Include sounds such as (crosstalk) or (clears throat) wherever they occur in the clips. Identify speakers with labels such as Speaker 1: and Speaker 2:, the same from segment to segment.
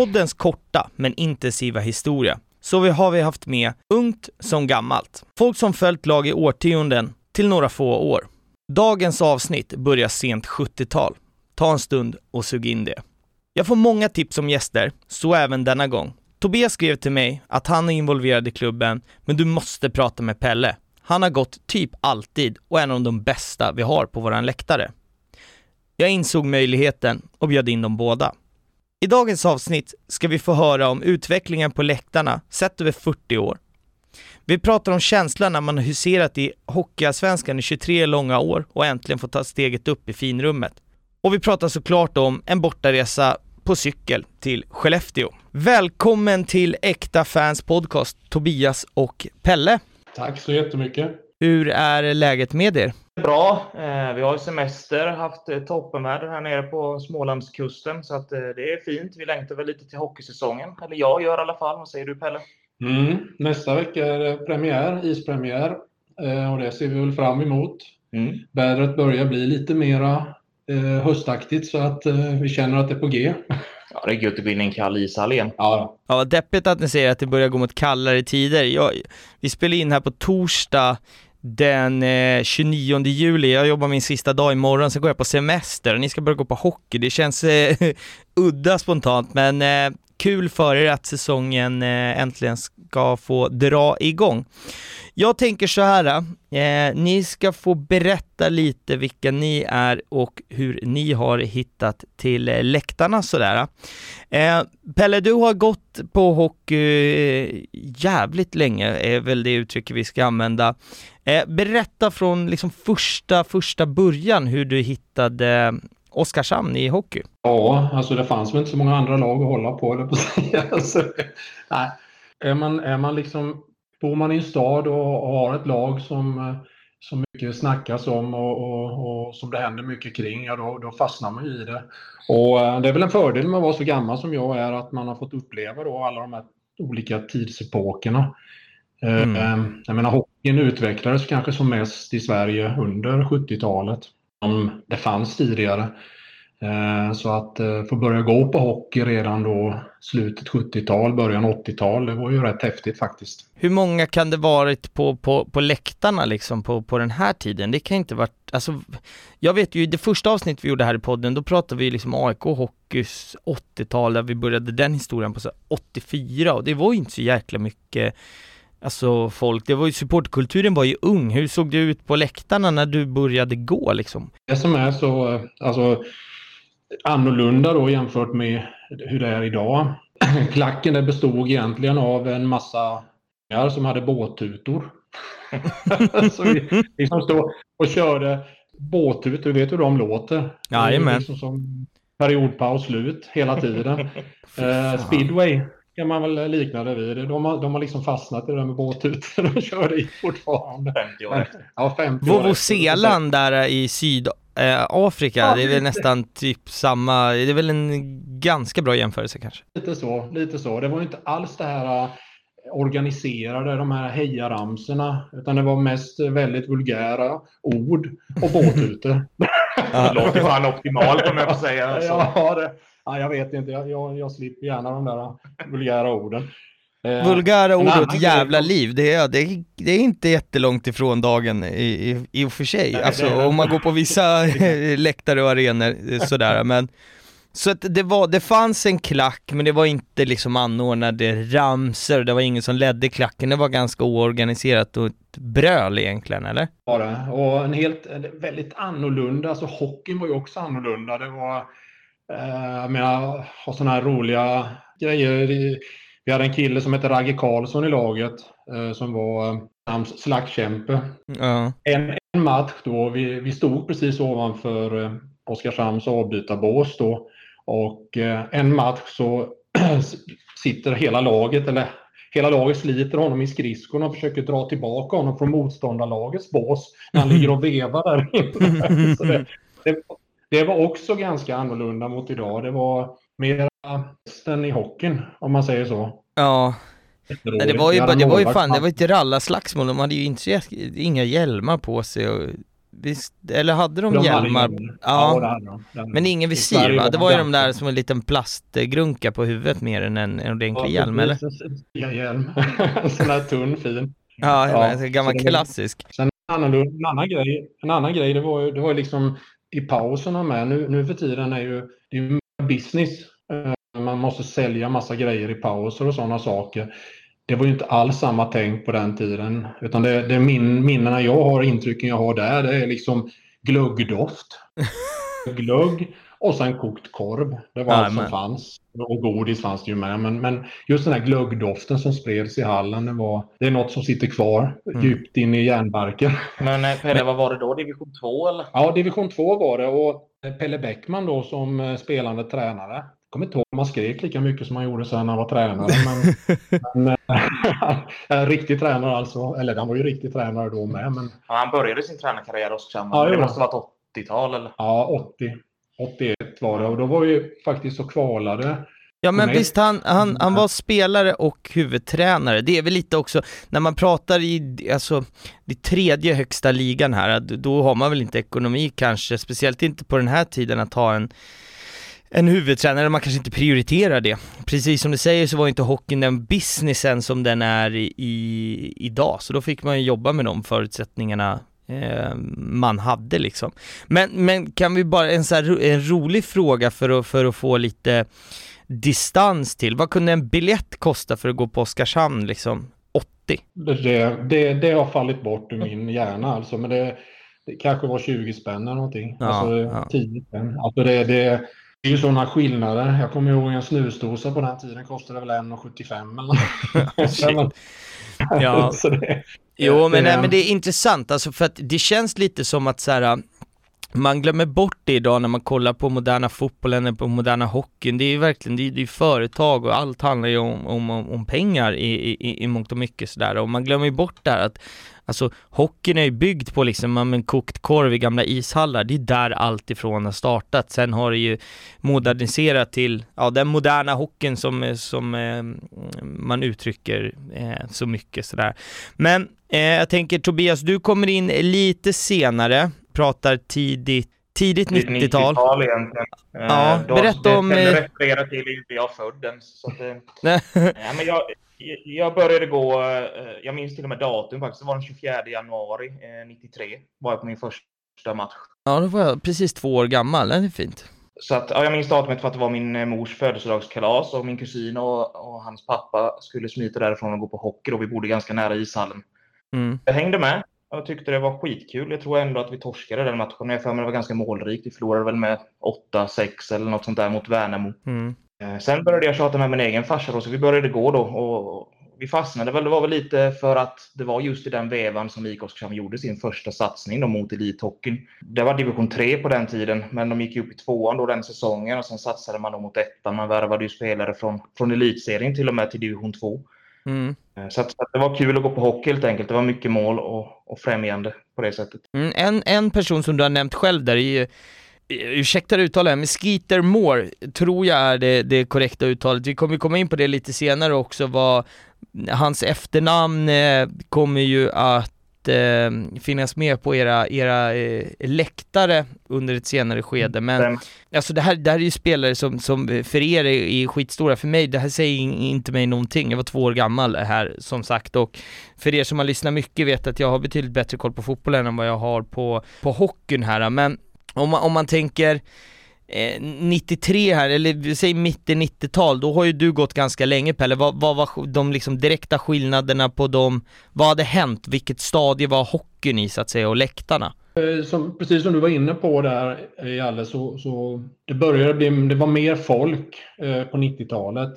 Speaker 1: Poddens korta men intensiva historia så vi har vi haft med ungt som gammalt. Folk som följt lag i årtionden till några få år. Dagens avsnitt börjar sent 70-tal. Ta en stund och sug in det. Jag får många tips om gäster, så även denna gång. Tobias skrev till mig att han är involverad i klubben, men du måste prata med Pelle. Han har gått typ alltid och är en av de bästa vi har på våran läktare. Jag insåg möjligheten och bjöd in dem båda. I dagens avsnitt ska vi få höra om utvecklingen på läktarna sett över 40 år. Vi pratar om känslan när man har huserat i Hockeyallsvenskan i 23 långa år och äntligen får ta steget upp i finrummet. Och vi pratar såklart om en bortaresa på cykel till Skellefteå. Välkommen till Äkta Fans Podcast, Tobias och Pelle.
Speaker 2: Tack så jättemycket.
Speaker 1: Hur är läget med er?
Speaker 3: Bra. Eh, vi har semester, haft eh, toppenväder här nere på Smålandskusten, så att eh, det är fint. Vi längtar väl lite till hockeysäsongen, eller jag gör i alla fall. Vad säger du Pelle?
Speaker 2: Mm. Nästa vecka är det premiär, ispremiär, och det ser vi väl fram emot. Mm. Vädret börjar bli lite mera höstaktigt så att vi känner att det är på G.
Speaker 3: Ja, det är gött att bli en kall ishall igen.
Speaker 1: Ja. ja, deppigt att ni säger att det börjar gå mot kallare tider. Jag, vi spelar in här på torsdag den eh, 29 juli. Jag jobbar min sista dag imorgon, sen går jag på semester. Ni ska börja gå på hockey. Det känns eh, (laughs) udda spontant, men eh, kul för er att säsongen eh, äntligen ska få dra igång. Jag tänker så här, eh, ni ska få berätta lite vilka ni är och hur ni har hittat till eh, läktarna sådär. Eh, Pelle, du har gått på hockey eh, jävligt länge, är väl det uttrycket vi ska använda. Eh, berätta från liksom första, första början hur du hittade eh, Oskarshamn i hockey?
Speaker 2: Ja, alltså det fanns väl inte så många andra lag att hålla på, eller på att säga. (laughs) Alltså, nej. Är man, är man liksom, bor man i en stad och, har ett lag som, som mycket snackas om och, och, och som det händer mycket kring, ja då, då, fastnar man ju i det. Och eh, det är väl en fördel med att vara så gammal som jag är, att man har fått uppleva då alla de här olika tidsepokerna. Eh, mm. Eh, jag menar, hockeyn utvecklades kanske som mest i Sverige under 70-talet som det fanns tidigare. Eh, så att eh, få börja gå på hockey redan då slutet 70-tal, början 80-tal, det var ju rätt häftigt faktiskt.
Speaker 1: Hur många kan det varit på, på, på läktarna liksom på, på den här tiden? Det kan inte varit, alltså jag vet ju i det första avsnittet vi gjorde här i podden, då pratade vi liksom AIK hockeys 80-tal, där vi började den historien på så 84 och det var ju inte så jäkla mycket Alltså folk, det var ju supportkulturen var ju ung. Hur såg det ut på läktarna när du började gå liksom?
Speaker 2: Det som är så alltså, annorlunda då jämfört med hur det är idag. (clears throat) Klacken det bestod egentligen av en massa som hade båttutor. (laughs) så vi liksom stod och körde båtut, du vet hur de låter?
Speaker 1: Jajamän.
Speaker 2: Liksom som periodpaus slut hela tiden. (laughs) eh, speedway kan man väl likna det vid. De har, de har liksom fastnat i det där med båttutor (laughs) och kör i fortfarande.
Speaker 3: 50 år
Speaker 2: Ja, 50
Speaker 1: Vovoselan där i Sydafrika, ja, det är väl nästan typ samma, det är väl en ganska bra jämförelse kanske?
Speaker 2: Lite så, lite så. Det var ju inte alls det här äh, organiserade, de här hejaramserna, utan det var mest väldigt vulgära ord och båttutor. (laughs)
Speaker 3: det låter fan optimalt om jag får säga.
Speaker 2: Alltså. (laughs) Ja, det, Ja, jag vet inte, jag, jag, jag slipper gärna de där vulgära orden.
Speaker 1: Eh, vulgära ord och ett jävla liv, det är, det, det är inte jättelångt ifrån dagen i, i, i och för sig. Nej, alltså om man går på vissa (laughs) (laughs) läktare och arenor eh, sådär, (laughs) men så att det var, det fanns en klack men det var inte liksom anordnade ramser, det var ingen som ledde klacken, det var ganska oorganiserat och ett bröl egentligen, eller?
Speaker 2: Det. och en helt, väldigt annorlunda, alltså hockeyn var ju också annorlunda, det var Eh, jag menar, ha sådana här roliga grejer. Vi hade en kille som hette Ragge Karlsson i laget eh, som var Sams slagskämpe.
Speaker 1: Ja.
Speaker 2: En, en, match då, vi, vi stod precis ovanför eh, Oskarshamns avbytarbås då och en match så (clears throat) sitter hela laget, eller hela laget sliter honom i skridskorna och försöker dra tillbaka honom från motståndarlagets bås han ligger och vevar där inne. (laughs) Det, det, det var också ganska annorlunda mot idag. Det var mera än i hockeyn, om man säger så.
Speaker 1: Ja. Nej, det var ju, bara, det var ju fan, det var ett rallaslagsmål. De hade ju inte, inga hjälmar på sig och Visst, eller hade de,
Speaker 2: De hade
Speaker 1: hjälmar?
Speaker 2: hjälmar.
Speaker 1: Ja,
Speaker 2: det hade de. Den-
Speaker 1: men ingen visir va? Det
Speaker 2: de
Speaker 1: var ju de där som en liten plastgrunka på huvudet mer än en, en ordentlig hjälm, eller?
Speaker 2: en skiahjälm. En sån här tunn, fin.
Speaker 1: Ja,
Speaker 2: Ja,
Speaker 1: en gammal
Speaker 2: det var-
Speaker 1: klassisk.
Speaker 2: Sen en annan, en annan grej, en annan grej det var ju, det var liksom i pauserna med. Nu, nu för tiden är ju, det är business. Eh, Man måste sälja massa grejer i pauser och sådana saker. Det var ju inte alls samma tänk på den tiden. Utan det, det min, minnena jag har, intrycken jag har där, det är liksom glöggdoft. (laughs) Glögg och sen kokt korv. Det var allt som fanns. Och godis fanns det ju med. Men, men just den här glöggdoften som spreds i hallen, det, var, det är något som sitter kvar
Speaker 1: Mm.
Speaker 2: djupt in i hjärnbarken.
Speaker 3: Men eh, Pelle, vad var det då? Division 2 eller?
Speaker 2: Ja, division 2 var det och Pelle Bäckman då som eh, spelande tränare. Kommer inte ihåg om han skrek lika mycket som han gjorde sen när han var tränare. Men, (laughs) men (laughs) äh, riktig tränare alltså. Eller han var ju riktig tränare då med. Men
Speaker 3: Ja, han började sin tränarkarriär i Oskarshamn.
Speaker 2: Ja,
Speaker 3: det måste ha varit 80-tal eller?
Speaker 2: ja, 80, 81 var det. Och då var vi faktiskt så kvalade.
Speaker 1: Ja men visst, han, han, han var spelare och huvudtränare. Det är väl lite också, när man pratar i, alltså, det tredje högsta ligan här, då har man väl inte ekonomi kanske, speciellt inte på den här tiden att ha en en huvudtränare, man kanske inte prioriterar det. Precis som du säger så var inte hockeyn den businessen som den är i, idag, så då fick man ju jobba med de förutsättningarna eh, man hade liksom. Men, men kan vi bara, en så här, en rolig fråga för att, för att få lite distans till. Vad kunde en biljett kosta för att gå på Oskarshamn liksom? 80?
Speaker 2: Det, det, det, det har fallit bort ur min hjärna alltså. Men det, det kanske var 20 spänn eller någonting.
Speaker 1: Ja,
Speaker 2: alltså
Speaker 1: ja.
Speaker 2: 10 spänn. Alltså det, det, det är ju sådana skillnader. Jag kommer ihåg en snusdosa på den tiden kostade väl 1,75 (laughs) eller något.
Speaker 1: Ja. (laughs)
Speaker 2: så det,
Speaker 1: Jo men,
Speaker 2: det-
Speaker 1: nej, men det är intressant alltså för att det känns lite som att så här. Man glömmer bort det idag när man kollar på moderna fotbollen eller på moderna hockeyn. Det är ju verkligen, det är, det är företag och allt handlar ju om, om, om, om pengar i, i, i mångt och mycket sådär. Och man glömmer ju bort där att Alltså hockeyn är ju byggd på liksom, ja, men kokt korv i gamla ishallar, det är där allt ifrån har startat. Sen har det ju moderniserat till, ja den moderna hockeyn som, som eh, man uttrycker eh, så mycket sådär. Men eh, jag tänker Tobias, du kommer in lite senare, pratar tidigt, tidigt 90-tal.
Speaker 3: 90-tal egentligen. Eh,
Speaker 1: Ja,
Speaker 3: då-
Speaker 1: berätta om,
Speaker 3: Pelle
Speaker 1: eh,
Speaker 3: refererar till är inte jag född ens. Så att, eh, (laughs) Ja, men jag, jag började gå, eh, jag minns till och med datum faktiskt, det var den 24 januari eh, 93, var jag på min första match.
Speaker 1: Ja, då var jag precis två år gammal, det är fint.
Speaker 3: Så att, ja, jag minns datumet för att det var min eh, mors födelsedagskalas och min kusin och, och hans pappa skulle smita därifrån och gå på hockey och vi bodde ganska nära ishallen.
Speaker 1: Mm.
Speaker 3: Jag hängde med och tyckte det var skitkul. Jag tror ändå att vi torskade den matchen. Jag för mig det var ganska målrikt. Vi förlorade väl med 8-6 eller något sånt där mot Värnamo.
Speaker 1: Mm.
Speaker 3: Eh, Sen började jag tjata med min egen farsa då, så vi började gå då. Och vi fastnade väl. Det var väl lite för att det var just i den vevan som IK Oskarshamn gjorde sin första satsning då mot elithockeyn. Det var division 3 på den tiden, men de gick upp i tvåan då den säsongen och sen satsade man då mot ettan. Man värvade ju spelare från, från elitserien till och med till division 2.
Speaker 1: Mm.
Speaker 3: Eh, Så, att, så att det var kul att gå på hockey helt enkelt. Det var mycket mål och, och främjande på det sättet.
Speaker 1: Mm, en, en person som du har nämnt själv där är ju, ursäkta uttalet, men Skeeter Moore tror jag är det, det korrekta uttalet. Vi kommer komma in på det lite senare också, vad hans efternamn eh, kommer ju att eh, finnas med på era, era eh, läktare under ett senare skede, men
Speaker 3: Stämmer.
Speaker 1: Alltså det här, det här är ju spelare som, som för er är, är skitstora, för mig, det här säger in- inte mig någonting. Jag var två år gammal här som sagt och för er som har lyssnat mycket vet att jag har betydligt bättre koll på fotbollen än vad jag har på, på hockeyn här. Men om man, om man tänker eh, 93 här, eller vi säger mitt i 90-tal, då har ju du gått ganska länge Pelle. Vad, vad var de liksom direkta skillnaderna på dem? Vad hade hänt? Vilket stadie var hockeyn i så att säga och läktarna?
Speaker 2: Eh, som, precis som du var inne på där, eh, Jalle, så, så det började bli, det var mer folk eh, på 90-talet.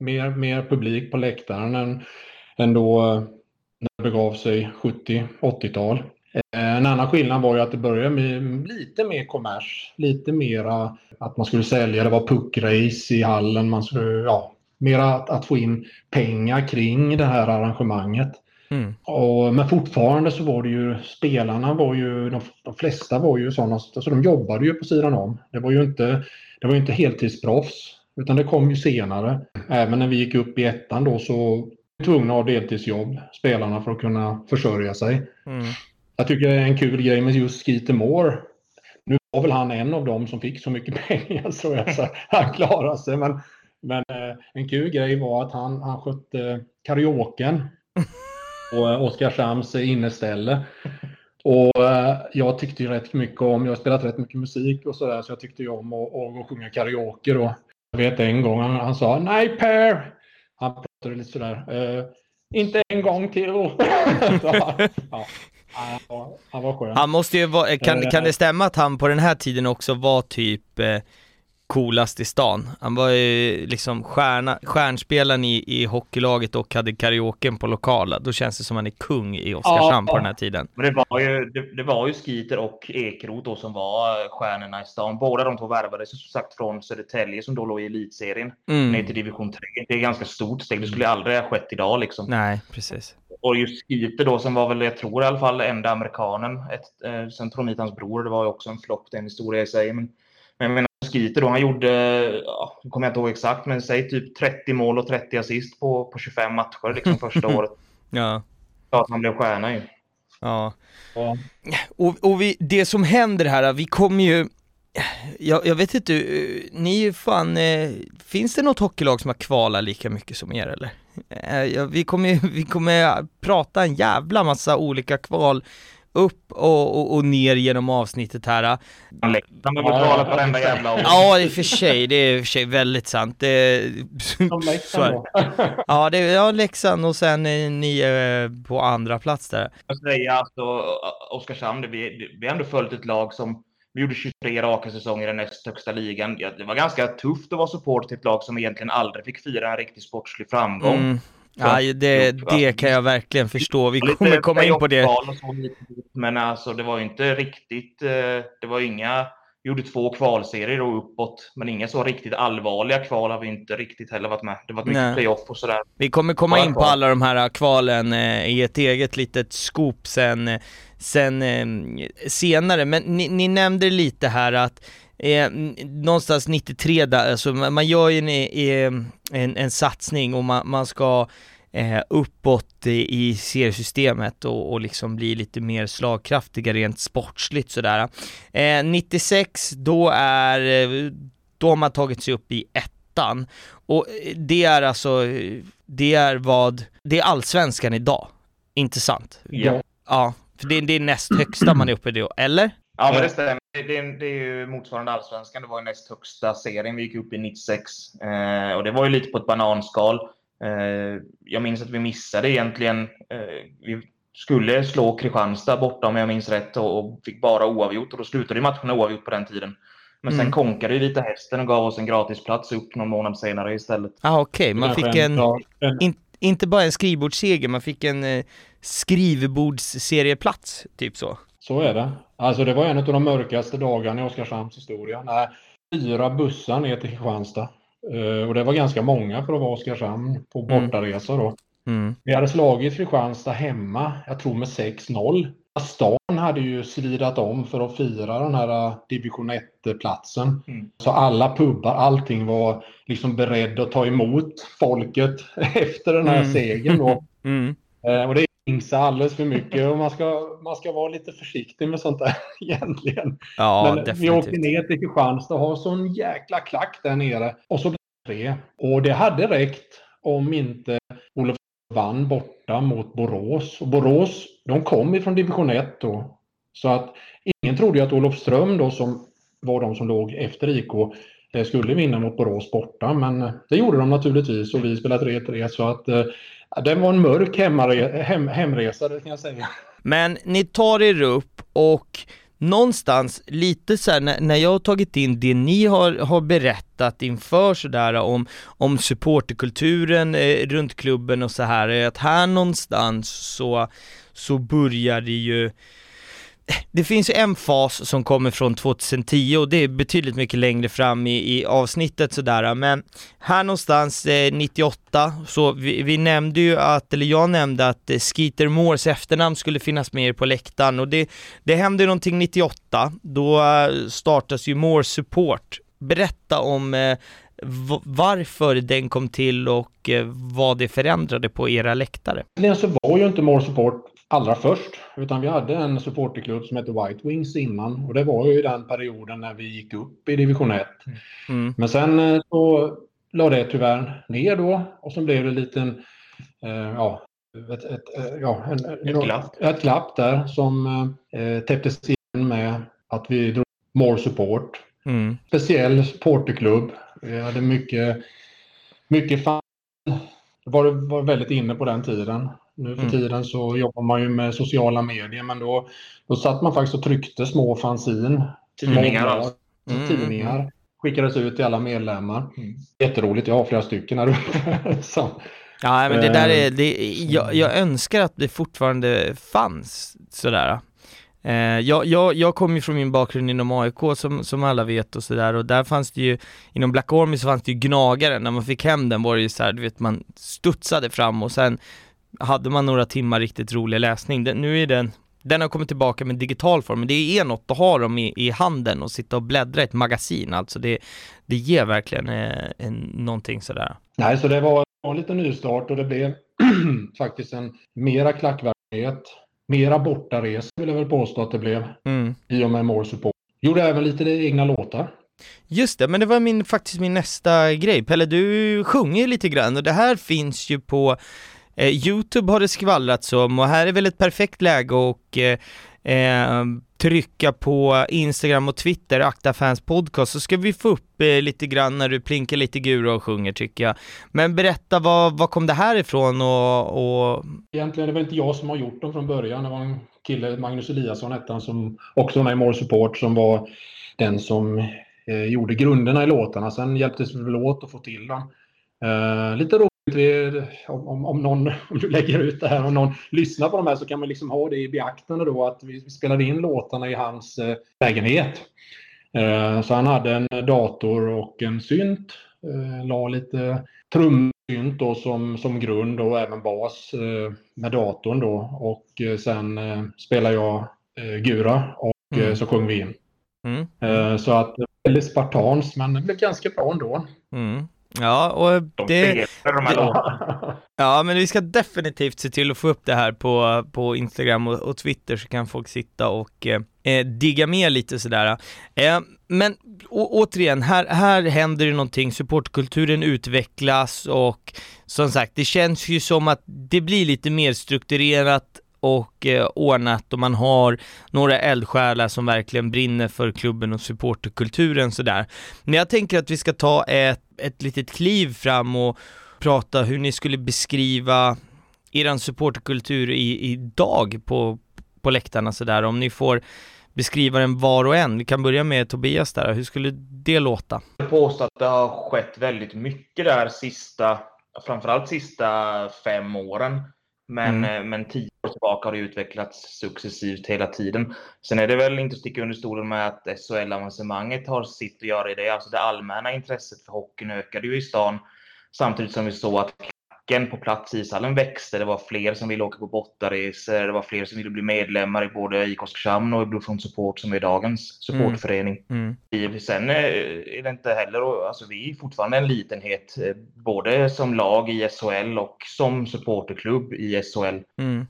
Speaker 2: Mer, mer publik på läktaren än, än då eh, när det begav sig 70-80-tal. Eh, en annan skillnad var ju att det började med lite mer kommers, lite mera att man skulle sälja, det var puckrace i hallen, man skulle, ja, mera att, att få in pengar kring det här arrangemanget.
Speaker 1: Mm.
Speaker 2: Och, men fortfarande så var det ju, spelarna var ju, de, de flesta var ju sådana, alltså de jobbade ju på sidan om. Det var ju inte, det var ju inte heltidsproffs, utan det kom ju senare. Även när vi gick upp i ettan då så var vi tvungna att ha deltidsjobb, spelarna, för att kunna försörja sig.
Speaker 1: Mm.
Speaker 2: Jag tycker det är en kul grej med just Skeeter Moore. Nu var väl han en av dem som fick så mycket (laughs) pengar så jag så han klarade sig. Men, men eh, en kul grej var att han, han skötte karaoken (laughs) på Oskarshamns inneställe. Och eh, jag tyckte ju rätt mycket om, jag har spelat rätt mycket musik och sådär, så jag tyckte ju om att, att och sjunga karaoke då. Jag vet en gång han, han sa Nej Per! Han pratade lite sådär. Eh, inte en gång till. så, (laughs) ja. Han var, han var skön.
Speaker 1: Han måste ju vara, kan,
Speaker 2: Eh.
Speaker 1: kan det stämma att han på den här tiden också var typ eh, coolast i stan? Han var ju liksom stjärna, stjärnspelaren i, i hockeylaget och hade karaoken på lokala. Då känns det som han är kung i Oskarshamn
Speaker 2: Ja.
Speaker 1: på den här tiden.
Speaker 3: Men det var ju, det, det var ju Skiter och Ekeroth då som var stjärnorna i stan. Båda de två värvades som sagt från Södertälje som då låg i elitserien ner
Speaker 1: Mm.
Speaker 3: till division 3. Det är ganska stort steg. Det skulle aldrig ha skett idag liksom.
Speaker 1: Nej, precis.
Speaker 3: Och just Skiter då som var väl, jag tror i alla fall, enda amerikanen. Ett, eh, sen Tromit hans bror, det var ju också en flopp, det är en historia i sig. Men, men jag menar Skiter då, han gjorde, ja, nu kommer jag inte ihåg exakt, men säg typ 30 mål och 30 assist på, på 25 matcher liksom (laughs) första året.
Speaker 1: Ja,
Speaker 3: Klart han blev stjärna ju.
Speaker 1: ja.
Speaker 2: Ja.
Speaker 1: Och, och vi, det som händer här, vi kommer ju jag, jag vet inte, eh, ni är ju fan, eh, finns det något hockeylag som har kvalat lika mycket som er eller? Eh, ja, vi kommer ju- (laughs) vi kommer prata en jävla massa olika kval upp och, och, och ner genom avsnittet här.
Speaker 3: Han läck- han behöver
Speaker 2: Ja,
Speaker 3: kvala
Speaker 2: ja,
Speaker 3: på varenda jävla år.
Speaker 1: Ja, i och för sig, det är i och för sig väldigt sant. Det,
Speaker 2: Som Leksand då. (laughs)
Speaker 1: Ja, det är ja, Leksand och sen är ni eh, på andra plats där.
Speaker 3: Jag säga alltså, Oskarshamn, vi, vi har ändå följt ett lag som vi gjorde 23 raka säsonger i den näst högsta ligan. Ja, det var ganska tufft att vara support till ett lag som egentligen aldrig fick fira en riktig sportslig framgång.
Speaker 1: Mm. Ja, det, det kan jag verkligen förstå. Vi kommer komma in på det.
Speaker 3: Men alltså, det var ju inte riktigt... eh, Det var inga... Vi gjorde två kvalserier och uppåt, men inga så riktigt allvarliga kval har vi inte riktigt heller varit med. Det var mycket
Speaker 1: Nej.
Speaker 3: playoff och sådär.
Speaker 1: Vi kommer komma in på alla de här kvalen eh, i ett eget litet scoop sen, eh, sen eh, senare, men ni, ni nämnde lite här att eh, någonstans 93 där, alltså man gör ju en, en, en satsning och man, man ska eh, uppåt i, i seriesystemet och, och liksom bli lite mer slagkraftiga rent sportsligt sådär. Eh, 96, då är, eh, då har man tagit sig upp i ettan och eh, det är alltså, det är vad, det är allsvenskan idag, inte sant?
Speaker 3: Ja.
Speaker 1: Ja, för det, det är näst högsta man är uppe i då, eller?
Speaker 3: Ja, men det stämmer. Det, det, är- det är ju motsvarande allsvenskan. Det var ju näst högsta serien. Vi gick upp i 96. Eh, och det var ju lite på ett bananskal. Eh, jag minns att vi missade egentligen. Eh, vi skulle slå Kristianstad borta om jag minns rätt och, och fick bara oavgjort. Och då slutade matcherna oavgjort på den tiden. Men sen
Speaker 1: Mm.
Speaker 3: konkade ju Vita Hästen och gav oss en gratisplats upp någon månad senare istället.
Speaker 1: Ja ah, okej, man
Speaker 2: Kanske
Speaker 1: fick en in, inte bara en skrivbordsseger, man fick en eh, skrivbordsserieplats, typ så.
Speaker 2: Så är det. Alltså det var en av de mörkaste dagarna i Oskarshamns historia. När fyra bussar ner till Kristianstad. Eh, och det var ganska många för att vara Oskarshamn på
Speaker 1: Mm.
Speaker 2: bortaresa då.
Speaker 1: Mm.
Speaker 2: Vi hade slagit Kristianstad hemma, jag tror med 6-0. Stan hade ju slidat om för att fira den här eh, division 1-platsen.
Speaker 3: Mm.
Speaker 2: Så alla pubbar, allting var liksom beredd att ta emot folket (laughs) efter den här
Speaker 1: Mm.
Speaker 2: segern då. (laughs)
Speaker 1: Mm.
Speaker 2: Eh, Och det jinxar alldeles för mycket och man ska, man ska vara lite försiktig med sånt där (laughs) egentligen.
Speaker 1: Ja,
Speaker 2: Men vi åkte
Speaker 1: definitivt.
Speaker 2: ner till Kristianstad och har sån jäkla klack där nere. Och så blev det tre. Och det hade räckt om inte Olof vann borta mot Borås. Och Borås, de kom ifrån division 1 då. Så att ingen trodde ju att Olofström då som var de som låg efter IK det skulle vinna mot Borås borta. Men eh, det gjorde de naturligtvis och vi spelade 3-3 så att eh, det var en mörk hemre hem, hemresa det kan jag säga.
Speaker 1: Men ni tar er upp och någonstans lite så här, när, när jag har tagit in det ni har, har berättat inför sådär om, om supporterkulturen eh, runt klubben och så här, är att här någonstans så, så börjar det ju det finns ju en fas som kommer från 2010 och det är betydligt mycket längre fram i, i avsnittet sådär, men här någonstans eh, 98, så vi, vi nämnde ju att, eller jag nämnde att eh, Skeeter Moores efternamn skulle finnas med på läktaren och det, det hände någonting 98, då eh, startas ju Moore Support. Berätta om eh, varför den kom till och eh, vad det förändrade på era läktare.
Speaker 2: Egentligen så var ju inte More Support allra först. Utan vi hade en supporterklubb som hette White Wings innan. Och det var ju den perioden när vi gick upp i division 1. Mm. Men sen eh, så la det tyvärr ner då. Och så blev det en liten, eh, ja, ett, ett, eh, ja, en, ett, glapp. ett glapp där som eh, täpptes in med att vi drog More Support. Mm. Speciell supporterklubb. Vi hade mycket, mycket fan. Var, var väldigt inne på den tiden. Nu för mm. tiden så jobbar man ju med sociala medier men då, då satt man faktiskt och tryckte små fanzin.
Speaker 3: Tidningar alltså.
Speaker 2: Mm. Tidningar. Skickades ut till alla medlemmar. Mm. Jätteroligt, jag har flera stycken här uppe. (laughs)
Speaker 1: Ja, men det där är, det, jag, jag önskar att det fortfarande fanns sådär. Eh, jag, jag, jag kommer ju från min bakgrund inom AIK som, som alla vet och sådär och där fanns det ju, inom Black Army så fanns det ju gnagaren, när man fick hem den var det ju såhär, du vet man studsade fram och sen hade man några timmar riktigt rolig läsning. Den, nu är den, den har kommit tillbaka med digital form, men det är något att ha dem i, i handen och sitta och bläddra i ett magasin, alltså det, det ger verkligen eh, en, någonting sådär.
Speaker 2: Nej, så det var, var lite nystart och det blev (clears throat) faktiskt en mera klackverksamhet, mera bortaresa vill jag väl påstå att det blev, mm. i och med More Support. Gjorde även lite egna låtar.
Speaker 1: Just det, men det var min, faktiskt min nästa grej. Pelle, du sjunger lite grann och det här finns ju på Eh, Youtube har det skvallrats om och här är väl ett perfekt läge och eh, eh, trycka på Instagram och Twitter, Akta Fans Podcast, så ska vi få upp eh, lite grann när du plinkar lite gura och sjunger tycker jag. Men berätta, vad, vad kom det här ifrån och, och...
Speaker 2: Egentligen är det väl inte jag som har gjort dem från början. Det var en kille, Magnus Eliasson hette han, som också var med i More Support, som var den som eh, gjorde grunderna i låtarna. Sen hjälptes vi väl åt att få till dem. Eh, lite roligt om, om, någon, om du lägger ut det här och någon lyssnar på de här så kan man liksom ha det i beaktande då att vi, vi spelade in låtarna i hans eh, lägenhet. Eh, så han hade en dator och en synt. Eh, la lite trumsynt då som, som grund och även bas eh, med datorn då. Och sen eh, spelade jag Gura och mm. så sjöng vi in. Mm. så att väldigt spartans men det blev ganska bra ändå. Mm.
Speaker 1: Ja, och det... De ja, men vi ska definitivt se till att få upp det här på, på Instagram och, och Twitter så kan folk sitta och eh, digga med lite sådär. Eh, men å, återigen, här, här händer det någonting, supportkulturen utvecklas och som sagt, det känns ju som att det blir lite mer strukturerat och eh, ordnat och man har några eldsjälar som verkligen brinner för klubben och supporterkulturen sådär. Men jag tänker att vi ska ta ett, ett litet kliv fram och prata hur ni skulle beskriva eran supporterkultur i, idag på, på läktarna sådär, om ni får beskriva den var och en. Vi kan börja med Tobias där, hur skulle det låta?
Speaker 3: Jag påstår att det har skett väldigt mycket där sista, framförallt sista fem åren. Men, mm. Eh, men tio år tillbaka har det utvecklats successivt hela tiden. Sen är det väl inte att sticka under stolen med att SHL-avancemanget har sitt att göra i det. Alltså det allmänna intresset för hockeyn ökade ju i stan samtidigt som vi såg att klacken på plats i ishallen växte. Det var fler som ville åka på bortaresor. Det var fler som ville bli medlemmar i både IK Oskarshamn och i Bluefront Support som är dagens supportförening. Mm. Mm. Sen eh, är det inte heller, alltså vi är fortfarande en litenhet, eh, både som lag i SHL och som supporterklubb i SHL. Mm.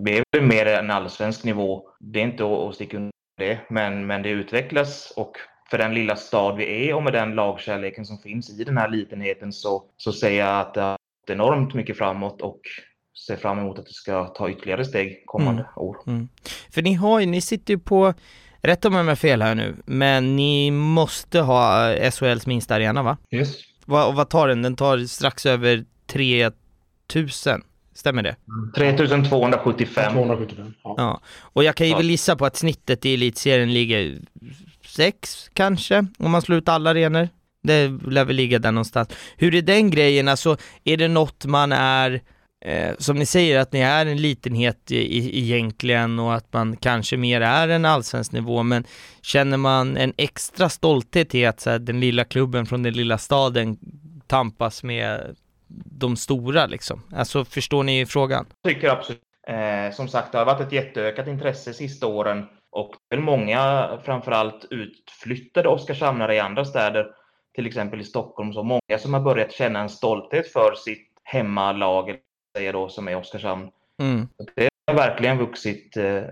Speaker 3: Vi är mer en allsvensk nivå. Det är inte att sticka under det, men, men det utvecklas och för den lilla stad vi är och med den lagkärleken som finns i den här litenheten så, så säger jag att det enormt mycket framåt och ser fram emot att det ska ta ytterligare steg kommande mm. år. Mm.
Speaker 1: För ni har ju, ni sitter ju på, rätta mig om jag har fel här nu, men ni måste ha SHLs minsta arena va?
Speaker 2: Yes.
Speaker 1: Va, och vad tar den? Den tar strax över 3000. Stämmer det?
Speaker 3: 3275.
Speaker 2: 275,
Speaker 1: ja. ja. Och jag kan ju väl gissa på att snittet i elitserien ligger sex kanske, om man slår ut alla arenor. Det lär väl ligga där någonstans. Hur är den grejen, alltså är det något man är, eh, som ni säger att ni är en litenhet i, i, egentligen och att man kanske mer är en allsvensk nivå, men känner man en extra stolthet i att så här, den lilla klubben från den lilla staden tampas med de stora liksom? Alltså förstår ni frågan?
Speaker 3: Jag tycker absolut. Eh, som sagt, det har varit ett jätteökat intresse sista åren och väl många, framförallt utflyttade Oskarshamnare i andra städer, till exempel i Stockholm, så många som har börjat känna en stolthet för sitt hemmalag, säger då, som är Oskarshamn. Mm. Det har verkligen vuxit. Eh,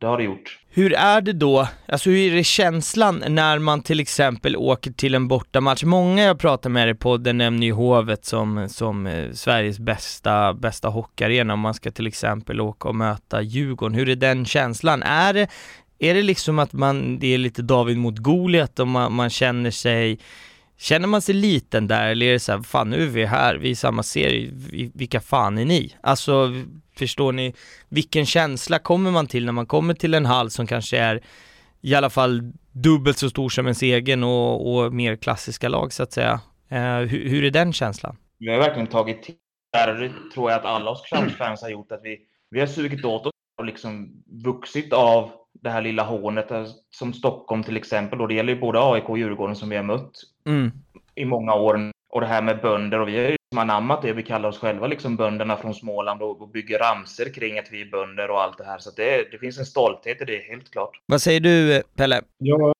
Speaker 3: det har det gjort.
Speaker 1: Hur är det då, alltså hur är det känslan när man till exempel åker till en bortamatch? Många jag pratar med i podden nämner ju Hovet som, som eh, Sveriges bästa, bästa hockeyarena om man ska till exempel åka och möta Djurgården. Hur är den känslan? Är det, är det liksom att man, det är lite David mot Goliat och man, man känner sig Känner man sig liten där eller är det så här, fan nu är vi här, vi är i samma serie, vilka fan är ni? Alltså, förstår ni, vilken känsla kommer man till när man kommer till en hall som kanske är i alla fall dubbelt så stor som ens egen och, och mer klassiska lag så att säga. Eh, hur, hur, är den känslan?
Speaker 3: Vi har verkligen tagit till där och det tror jag att alla oss Oskarshamnsfans har gjort, att vi, vi har sugit åt oss och liksom vuxit av det här lilla hånet eh, som Stockholm till exempel. Och det gäller ju både AIK och Djurgården som vi har mött mm. i många år. Och det här med bönder och vi har ju liksom anammat det. Vi kallar oss själva liksom bönderna från Småland och, bygger ramser kring att vi är bönder och allt det här. Så det, det finns en stolthet i det, helt klart.
Speaker 1: Vad säger du, Pelle?
Speaker 2: Ja,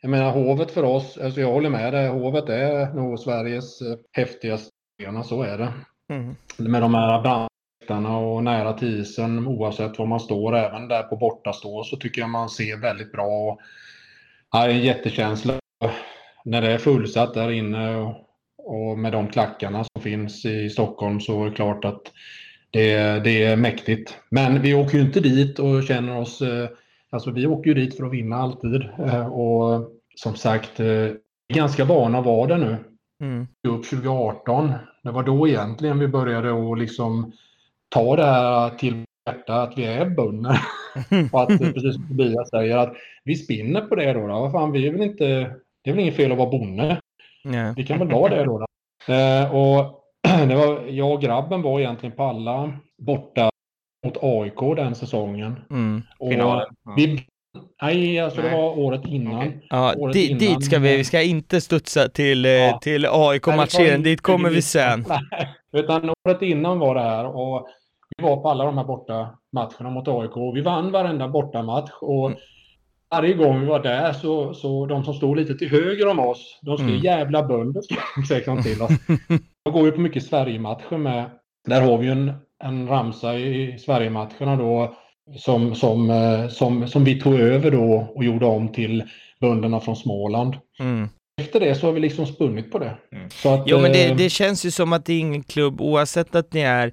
Speaker 2: jag menar hovet för oss, alltså jag håller med dig. Hovet är nog Sveriges eh, häftigaste arena, så är det. Mm. Med de här läktarna och nära till isen oavsett var man står. Även där på bortastå så tycker jag man ser väldigt bra. Ja, en jättekänsla när det är fullsatt där inne och, och med de klackarna som finns i Stockholm så är det klart att det, det är mäktigt. Men vi åker ju inte dit och känner oss... Eh, alltså vi åker ju dit för att vinna alltid. Eh, och som sagt, eh, ganska vana att vara där nu. Mm. Upp 2018. Det var då egentligen vi började att liksom ta det här till hjärta att vi är bönder. (laughs) och att precis som Tobias säger att vi spinner på det då. då. Vad fan, vi är väl inte, det är väl inget fel att vara bonde. Yeah. Vi kan väl vara det då. då. Eh, och (clears throat) det var, jag och grabben var egentligen på alla borta mot AIK den säsongen. Mm. Och Finalen. Vi, nej, alltså nej. det var året innan. Okay.
Speaker 1: Ja, året dit, innan. dit ska vi, vi ska inte studsa till, eh, ja. till AIK-matchen, dit kommer vi sen. (laughs)
Speaker 2: Nej, utan året innan var det här och vi var på alla de här borta matcherna mot AIK. Vi vann varenda bortamatch och mm. varje gång vi var där så, så de som stod lite till höger om oss, de skulle mm. jävla bönder säga till oss. (laughs) Jag går ju på mycket Sverigematcher med. Där har vi ju en, en ramsa i Sverigematcherna då som, som, eh, som, som vi tog över då och gjorde om till bönderna från Småland. Mm. Efter det så har vi liksom spunnit på det.
Speaker 1: Mm. Att, jo men det, eh, det, känns ju som att det är ingen klubb, oavsett att ni är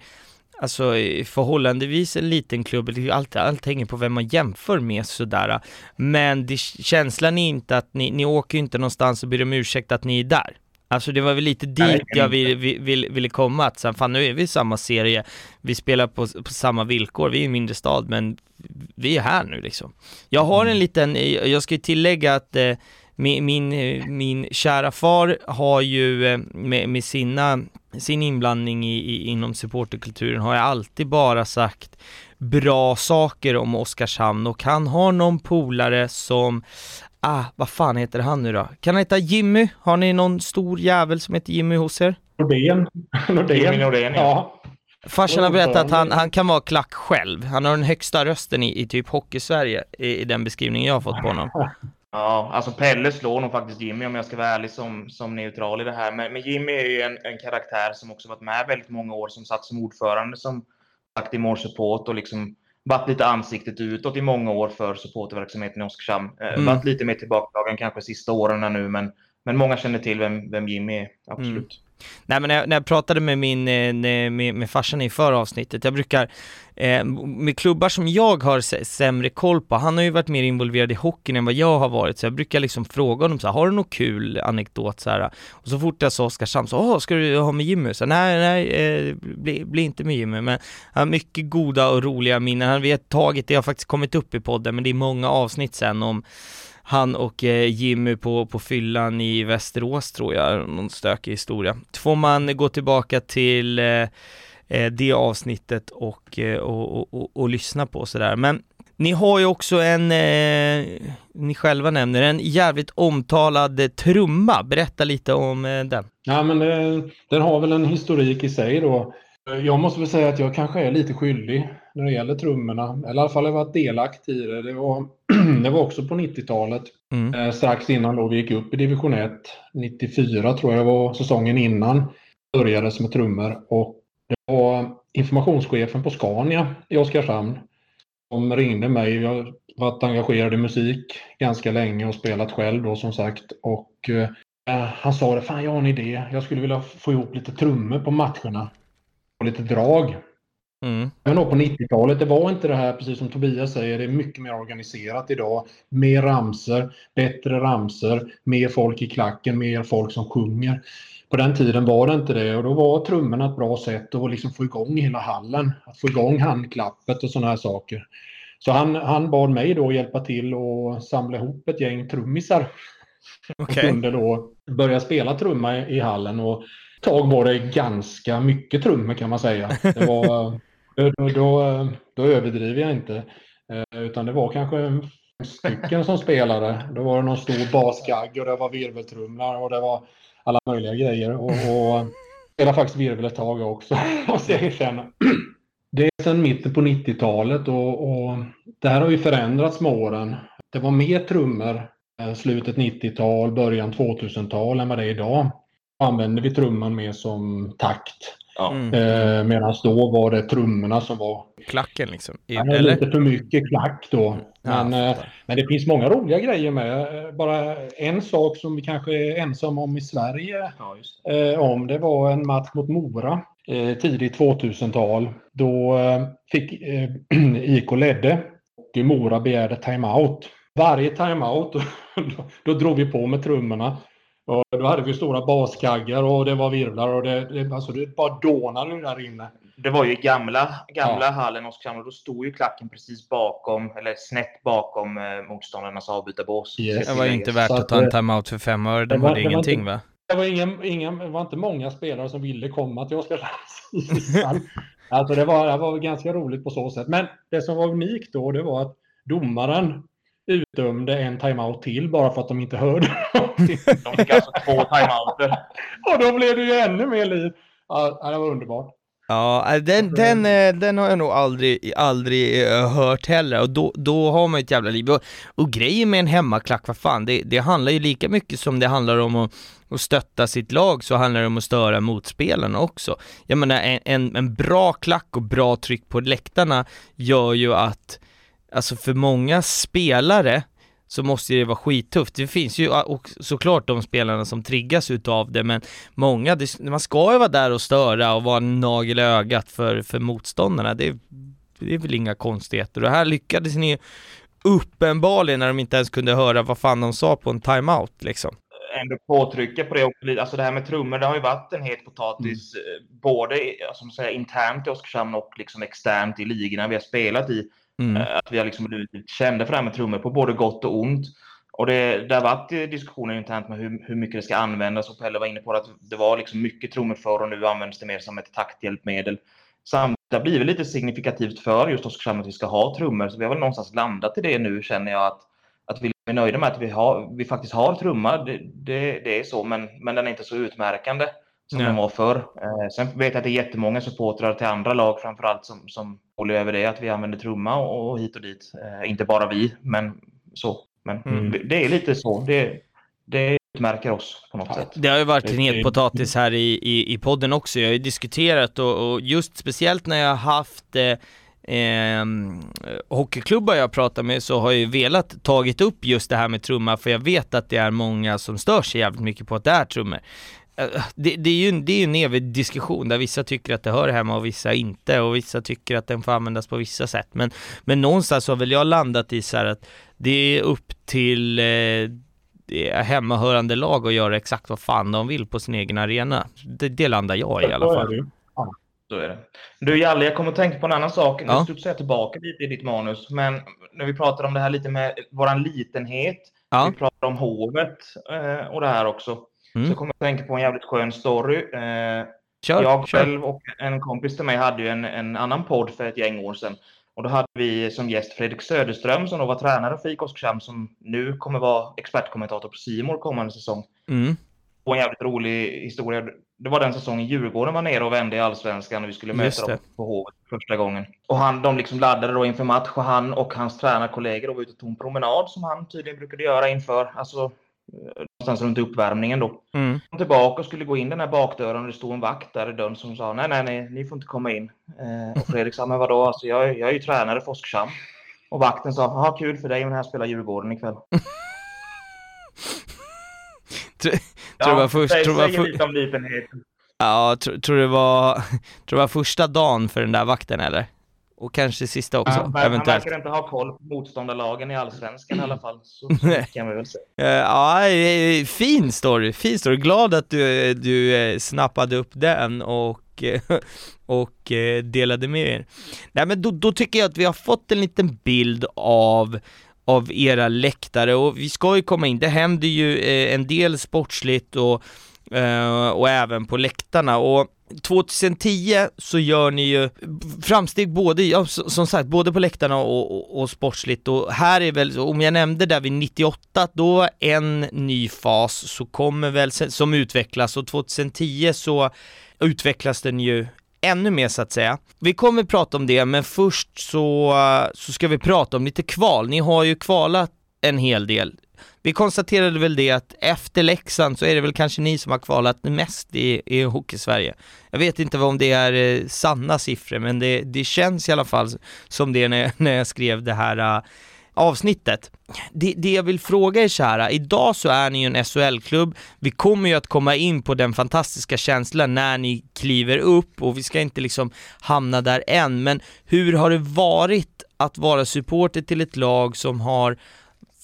Speaker 1: alltså förhållandevis en liten klubb, allt, allt hänger på vem man jämför med sådär. Men det, känslan är inte att ni, ni åker inte någonstans och ber om ursäkt att ni är där. Alltså det var väl lite dit Nej. jag ville, ville, ville komma, att sen, fan nu är vi i samma serie, vi spelar på, på samma villkor, vi är i en mindre stad, men vi är här nu liksom. Jag har en mm. liten, jag ska ju tillägga att eh, min, min, min kära far har ju eh, med, med sina, sin inblandning i, i, inom supporterkulturen har jag alltid bara sagt bra saker om Oskarshamn och han har någon polare som Ah, vad fan heter han nu då? Kan han heta Jimmy? Har ni någon stor jävel som heter Jimmy hos er?
Speaker 2: Nordén. (laughs)
Speaker 3: Nordén. Jimmy Nordén, ja. ja.
Speaker 1: Farsan har berättat att han, han kan vara klack själv. Han har den högsta rösten i, i typ Hockeysverige i, i den beskrivningen jag har fått på honom. (laughs)
Speaker 3: Ja, alltså Pelle slår nog faktiskt Jimmy om jag ska vara ärlig som, som neutral i det här. Men, men Jimmy är ju en, en karaktär som också varit med väldigt många år, som satt som ordförande som sagt i Support och liksom varit lite ansiktet utåt i många år för supporterverksamheten i Oskarshamn. Eh, mm. Varit lite mer tillbakadragen kanske sista åren nu, men, men många känner till vem, vem Jimmy är, absolut. Mm.
Speaker 1: Nej men när jag, när jag pratade med min, eh, med, med farsan i förra avsnittet, jag brukar, eh, med klubbar som jag har sämre koll på, han har ju varit mer involverad i hockeyn än vad jag har varit, så jag brukar liksom fråga honom så här, har du något kul anekdot så här? Och så fort jag sa Oskarshamn så, åh, ska du ha med Jimmy? Så nej, nej, eh, bli, bli, inte med Jimmy, men han har mycket goda och roliga minnen, han vet taget, det har faktiskt kommit upp i podden, men det är många avsnitt sen om han och eh, Jimmy på, på fyllan i Västerås tror jag, någon stökig historia. Får man gå tillbaka till eh, eh, det avsnittet och, eh, och, och, och, och lyssna på sådär. Men ni har ju också en, eh, ni själva nämner en jävligt omtalad trumma. Berätta lite om eh, den.
Speaker 2: Ja, men det, den har väl en historik i sig då. Jag måste väl säga att jag kanske är lite skyldig när det gäller trummorna. Eller i alla fall har varit delaktig i det. Det var, (clears throat) det var också på 90-talet. Mm. Eh, strax innan då vi gick upp i division 1. 94 tror jag var säsongen innan. Började med trummor. Och det var informationschefen på Scania i Oskarshamn. De ringde mig. Jag har varit engagerad i musik ganska länge och spelat själv då som sagt. Och eh, han sa det, fan jag har en idé. Jag skulle vilja få ihop lite trummor på matcherna. Och lite drag.
Speaker 1: Mm.
Speaker 2: Men då på 90-talet, det var inte det här, precis som Tobias säger, det är mycket mer organiserat idag. Mer ramser, bättre ramser, mer folk i klacken, mer folk som sjunger. På den tiden var det inte det och då var trummorna ett bra sätt att liksom få igång hela hallen. Att få igång handklappet och sådana här saker. Så han, han bad mig då hjälpa till och samla ihop ett gäng trummisar. Okay. kunde då börja spela trumma i, i hallen och tag var det ganska mycket trummor kan man säga. Det var, (laughs) då, då, då överdriver jag inte. Eh, utan det var kanske stycken som spelade. Då var det någon stor basgagg och det var virveltrumlar och det var alla möjliga grejer. Och, och spelade faktiskt virvel ett tag också, (laughs) måste jag erkänna. Det är sedan mitten på 90-talet och, och det här har ju förändrats med åren. Det var mer trummor eh, slutet 90-tal, början 2000-tal än vad det är idag. Använde vi trumman mer som takt.
Speaker 3: Ja.
Speaker 1: Mm.
Speaker 2: Eh, Medan då var det trummorna som var
Speaker 1: Klacken liksom. I,
Speaker 2: Ja, det är
Speaker 1: eller?
Speaker 2: lite för mycket klack då.
Speaker 1: Ja,
Speaker 2: Men,
Speaker 1: jag
Speaker 2: eh, men det finns många roliga grejer med. Eh, Bara en sak som vi kanske är ensamma om i Sverige
Speaker 3: Ja, just det.
Speaker 2: eh, om. Det var en match mot Mora eh, tidigt 2000-tal. Då eh, fick eh, (clears throat) IK ledde och Mora begärde timeout. Varje timeout (laughs) då, då drog vi på med trummorna. Och då hade vi stora baskaggar och det var virvlar och det, det, alltså det bara dånade där inne.
Speaker 3: Det var ju gamla, gamla hallen Oskarshamn och då stod ju klacken precis bakom, eller snett bakom eh, motståndarnas avbytarbås.
Speaker 2: Yes.
Speaker 1: Det var ju inte värt att
Speaker 2: att,
Speaker 1: ta en
Speaker 2: eh,
Speaker 1: timeout för fem öre.
Speaker 2: det var-
Speaker 1: var
Speaker 2: det var
Speaker 1: ingenting
Speaker 2: inte-
Speaker 1: va?
Speaker 2: Det var, ingen, ingen, det var inte många spelare som ville komma till Oskarshamns (laughs) ishall. Alltså det var, det var ganska roligt på så sätt. Men det som var unikt då, det var att domaren utdömde en timeout till bara för att de inte hörde.
Speaker 3: De fick alltså två timeouter. (laughs)
Speaker 2: Och då blev det ju ännu mer liv. Ja, det var underbart.
Speaker 1: Ja, äh, den, den, eh, den har jag nog aldrig, aldrig eh, hört heller och då, då har man ett jävla liv. Och, och grejen med en hemmaklack, vad fan, det, det handlar ju lika mycket som det handlar om att, att stötta sitt lag så handlar det om att störa motspelarna också. Jag menar en, en, en bra klack och bra tryck på läktarna gör ju att, alltså för många spelare så måste det vara skittufft. Det finns ju och såklart de spelarna som triggas utav det, men många, det, man ska ju vara där och störa och vara en nagel i ögat för, för motståndarna. Det, det är väl inga konstigheter. Och här lyckades ni uppenbarligen när de inte ens kunde höra vad fan de sa på en timeout liksom.
Speaker 3: Ändå påtrycka på det också. Alltså det här med trummor, det har ju varit en het potatis eh, både alltså, man säger, internt i Oskarshamn och liksom externt i ligorna vi har spelat i.
Speaker 1: Mm.
Speaker 3: Eh, att vi har liksom blivit kända för det här med trummor på både gott och ont. Och det, det har varit eh, diskussioner internt med hur, hur mycket det ska användas och Pelle var inne på att det var liksom mycket trummor förr och nu används det mer som ett takthjälpmedel. Samtidigt har det blivit lite signifikativt för just Oskarshamn att vi ska ha trummor, så vi har väl någonstans landat i det nu känner jag att, att vi är nöjda med att vi, har, vi faktiskt har trummor. Det, det, det är så, men, men den är inte så utmärkande som
Speaker 1: Nej.
Speaker 3: den var förr. Eh, sen vet jag att det är jättemånga supportrar till andra lag framförallt som, som håller över det, att vi använder trumma och, och hit och dit. Eh, inte bara vi, men så. Men
Speaker 1: Mm.
Speaker 3: det- är lite så. Det, det utmärker oss på något sätt.
Speaker 1: Det har ju varit en het potatis här i, i, i podden också. Jag har ju diskuterat och, och just speciellt när jag har haft eh, ehm, hockeyklubbar jag pratar med så har jag ju velat tagit upp just det här med trumma för jag vet att det är många som stör sig jävligt mycket på att det är trummor. Eh, Det, det är ju det är ju en evig diskussion där vissa tycker att det hör hemma och vissa inte och vissa tycker att den får användas på vissa sätt. Men, men någonstans har väl jag landat i så här att det är upp till eh, hemmahörande lag att göra exakt vad fan de vill på sin egen arena. Det, det landar jag i alla
Speaker 2: Så är
Speaker 1: fall.
Speaker 3: Så är det. Du Jalle, jag kommer att tänka på en annan sak. Nu
Speaker 1: Ja.
Speaker 3: studsar jag tillbaka lite i ditt manus. Men när vi pratar om det här lite med våran litenhet.
Speaker 1: Ja.
Speaker 3: Vi pratar om hovet eh, och det här också.
Speaker 1: Mm.
Speaker 3: Så kommer jag att tänka på en jävligt skön story. Eh,
Speaker 1: Kör,
Speaker 3: jag
Speaker 1: kör.
Speaker 3: själv och en kompis till mig hade ju en, en annan podd för ett gäng år sedan. Och då hade vi som gäst Fredrik Söderström som då var tränare för IK Oskarshamn som nu kommer vara expertkommentator på Simor kommande säsong.
Speaker 1: Mm.
Speaker 3: Och en jävligt rolig historia. Det var den säsongen Djurgården var nere och vände i Allsvenskan och vi skulle
Speaker 1: Just
Speaker 3: möta
Speaker 1: det.
Speaker 3: dem på Hovet första gången. Och han, de liksom laddade då inför match och han och hans tränarkollegor var ute och tog en promenad som han tydligen brukade göra inför. Alltså, någonstans runt uppvärmningen då.
Speaker 1: Mm.
Speaker 3: Kom tillbaka och skulle gå in den här bakdörren och det stod en vakt där i dörren som sa nej, nej, nej, ni får inte komma in. Eh, och Fredrik sa, men vadå, alltså, jag, jag är ju tränare för Oskarshamn. Och vakten sa, ja kul för dig men här spelar Djurgården ikväll. (laughs)
Speaker 1: Tror det var först- tror
Speaker 3: säger
Speaker 1: för-
Speaker 3: lite om litenheten.
Speaker 1: Ja, tror, (laughs) tror det var, tror det var första dagen för den där vakten eller? Och kanske sista också,
Speaker 2: Ja,
Speaker 3: Men han
Speaker 1: eventuellt.
Speaker 3: verkar inte ha koll på motståndarlagen i Allsvenskan i alla fall. Så, (laughs) så kan vi väl säga.
Speaker 1: Eh, Ja, eh, fin story, fin story. Glad att du, du eh, snappade upp den och, (laughs) och delade med er. Nej men då, då tycker jag att vi har fått en liten bild av av era läktare och vi ska ju komma in, det händer ju en del sportsligt och, och även på läktarna och 2010 så gör ni ju framsteg både, ja, som sagt, både på läktarna och, och, och sportsligt och här är väl, om jag nämnde där vid 98, då var en ny fas så kommer väl, som utvecklas och 2010 så utvecklas den ju ännu mer så att säga. Vi kommer prata om det, men först så, så ska vi prata om lite kval. Ni har ju kvalat en hel del. Vi konstaterade väl det att efter Leksand så är det väl kanske ni som har kvalat mest i, i Hockeysverige. Jag vet inte om det är eh, sanna siffror, men det, det känns i alla fall som det när, när jag skrev det här eh, avsnittet. Det, det jag vill fråga er kära, eh, idag så är ni ju en SHL-klubb, vi kommer ju att komma in på den fantastiska känslan när ni kliver upp och vi ska inte liksom hamna där än, men hur har det varit att vara supporter till ett lag som har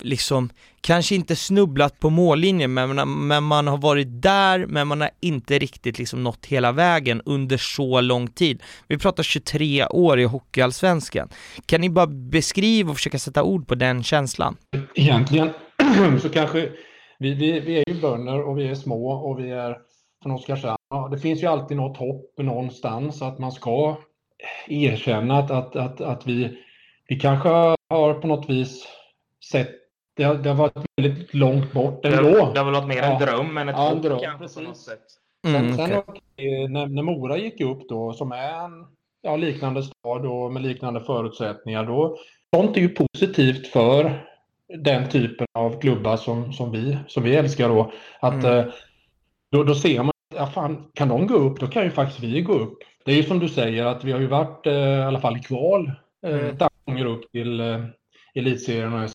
Speaker 1: liksom kanske inte snubblat på mållinjen men, man- men man har varit där men man har inte riktigt liksom nått hela vägen under så lång tid. Vi pratar 23 år i Hockeyallsvenskan. Kan ni bara beskriva och försöka sätta ord på den känslan?
Speaker 2: Egentligen (clears throat) så kanske vi, vi, vi är ju bönder och vi är små och vi är från Oskarshamn. Det finns ju alltid något hopp någonstans att man ska erkänna att, att, att, att vi, vi kanske har på något vis sett det har, det har varit väldigt långt bort
Speaker 3: Det,
Speaker 2: ändå.
Speaker 3: det har väl varit mer en
Speaker 2: Ja.
Speaker 3: dröm än ett
Speaker 2: Ja, en
Speaker 3: hopp
Speaker 2: dröm,
Speaker 3: kanske på något sätt.
Speaker 1: Mm,
Speaker 2: sen
Speaker 1: okej,
Speaker 2: när, när Mora gick upp då, som är en ja, liknande stad och med liknande förutsättningar, då sånt är ju positivt för den typen av klubbar som, som, vi, som vi älskar då. Att
Speaker 1: Mm.
Speaker 2: eh, då, då ser man, ja fan, kan de gå upp, då kan ju faktiskt vi gå upp. Det är ju som du säger att vi har ju varit eh, i alla fall i kval eh,
Speaker 1: Mm.
Speaker 2: ett antal gånger upp till eh, elitserien och.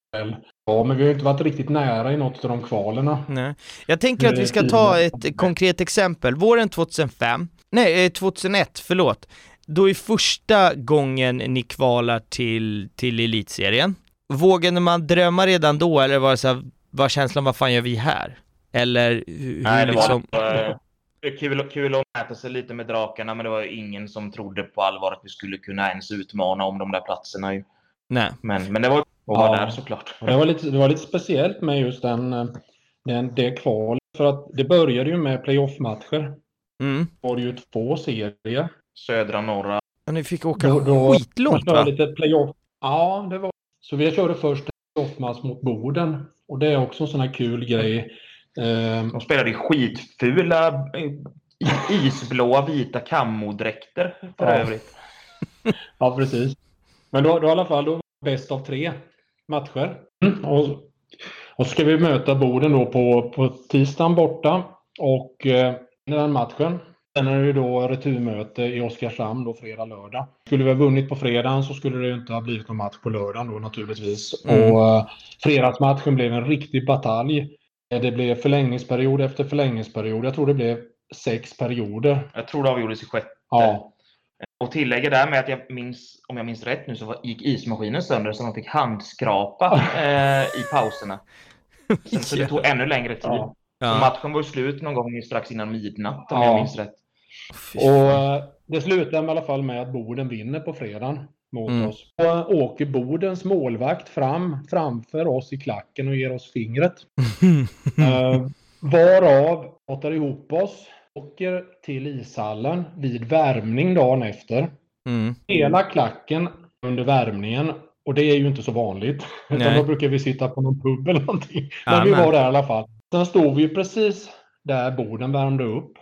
Speaker 2: Ja, men vi har ju inte varit riktigt nära i något av de kvalerna.
Speaker 1: Nej. Jag tänker att vi ska ta ett konkret exempel. Våren 2005, nej eh, 2001, förlåt. Då är första gången ni kvalar till, till elitserien. Vågade man drömma redan då eller var det så här, var känslan vad fan gör vi här? Eller hur,
Speaker 3: Nej,
Speaker 1: hur
Speaker 3: det
Speaker 1: liksom...
Speaker 3: var eh, kul, kul att mäta sig lite med drakarna, men det var ju ingen som trodde på allvar att vi skulle kunna ens utmana om de där platserna. Ju.
Speaker 1: Nej.
Speaker 3: Men, men det var att vara
Speaker 2: Ja.
Speaker 3: där såklart.
Speaker 2: Det var, lite, det var lite speciellt med just den, den, det kvalet. För att det började ju med playoff-matcher.
Speaker 1: Mm.
Speaker 2: Det var det ju två serier.
Speaker 3: Södra, norra.
Speaker 1: Ja, ni fick åka
Speaker 2: Då- då-
Speaker 1: skitlångt va?
Speaker 2: lite playoff. Ja, det var Så vi körde först en playoff-match mot Boden. Och det är också en sån här kul grej. Eh,
Speaker 3: De spelade i skitfula isblåa vita kammodräkter för
Speaker 2: Ja.
Speaker 3: övrigt.
Speaker 2: Ja, precis. Men då, då i alla fall, då bäst av tre matcher. Och, och så ska vi möta Boden då på, på tisdagen borta. Och eh, den matchen. Sen är det ju då returmöte i Oskarshamn då fredag, lördag. Skulle vi ha vunnit på fredagen så skulle det ju inte ha blivit någon match på lördagen då naturligtvis.
Speaker 1: Mm.
Speaker 2: Och eh, fredagsmatchen blev en riktig batalj. Eh, Det blev förlängningsperiod efter förlängningsperiod. Jag tror det blev sex perioder.
Speaker 3: Jag tror det avgjordes i sjätte.
Speaker 2: Ja,
Speaker 3: Och tillägger där med att jag minns, om jag minns rätt nu, så gick ismaskinen sönder så de fick handskrapa (laughs) eh, i pauserna. Så, så det tog ännu längre tid.
Speaker 2: ja.
Speaker 1: Ja.
Speaker 3: matchen var slut någon gång strax innan midnatt om
Speaker 2: Ja.
Speaker 3: jag minns rätt.
Speaker 2: Och eh, det slutar i alla fall med att Boden vinner på fredagen mot
Speaker 1: Mm.
Speaker 2: oss. Och eh, åker Bodens målvakt fram framför oss i klacken och ger oss fingret. (laughs) Eh, varav åtar ihop oss, åker till ishallen vid värmning dagen efter.
Speaker 1: Mm.
Speaker 2: Hela klacken under värmningen. Och det är ju inte så vanligt. (laughs) Utan då brukar vi sitta på någon pub eller någonting. Men vi var där i alla fall. Sen stod vi precis där Boden värmde upp.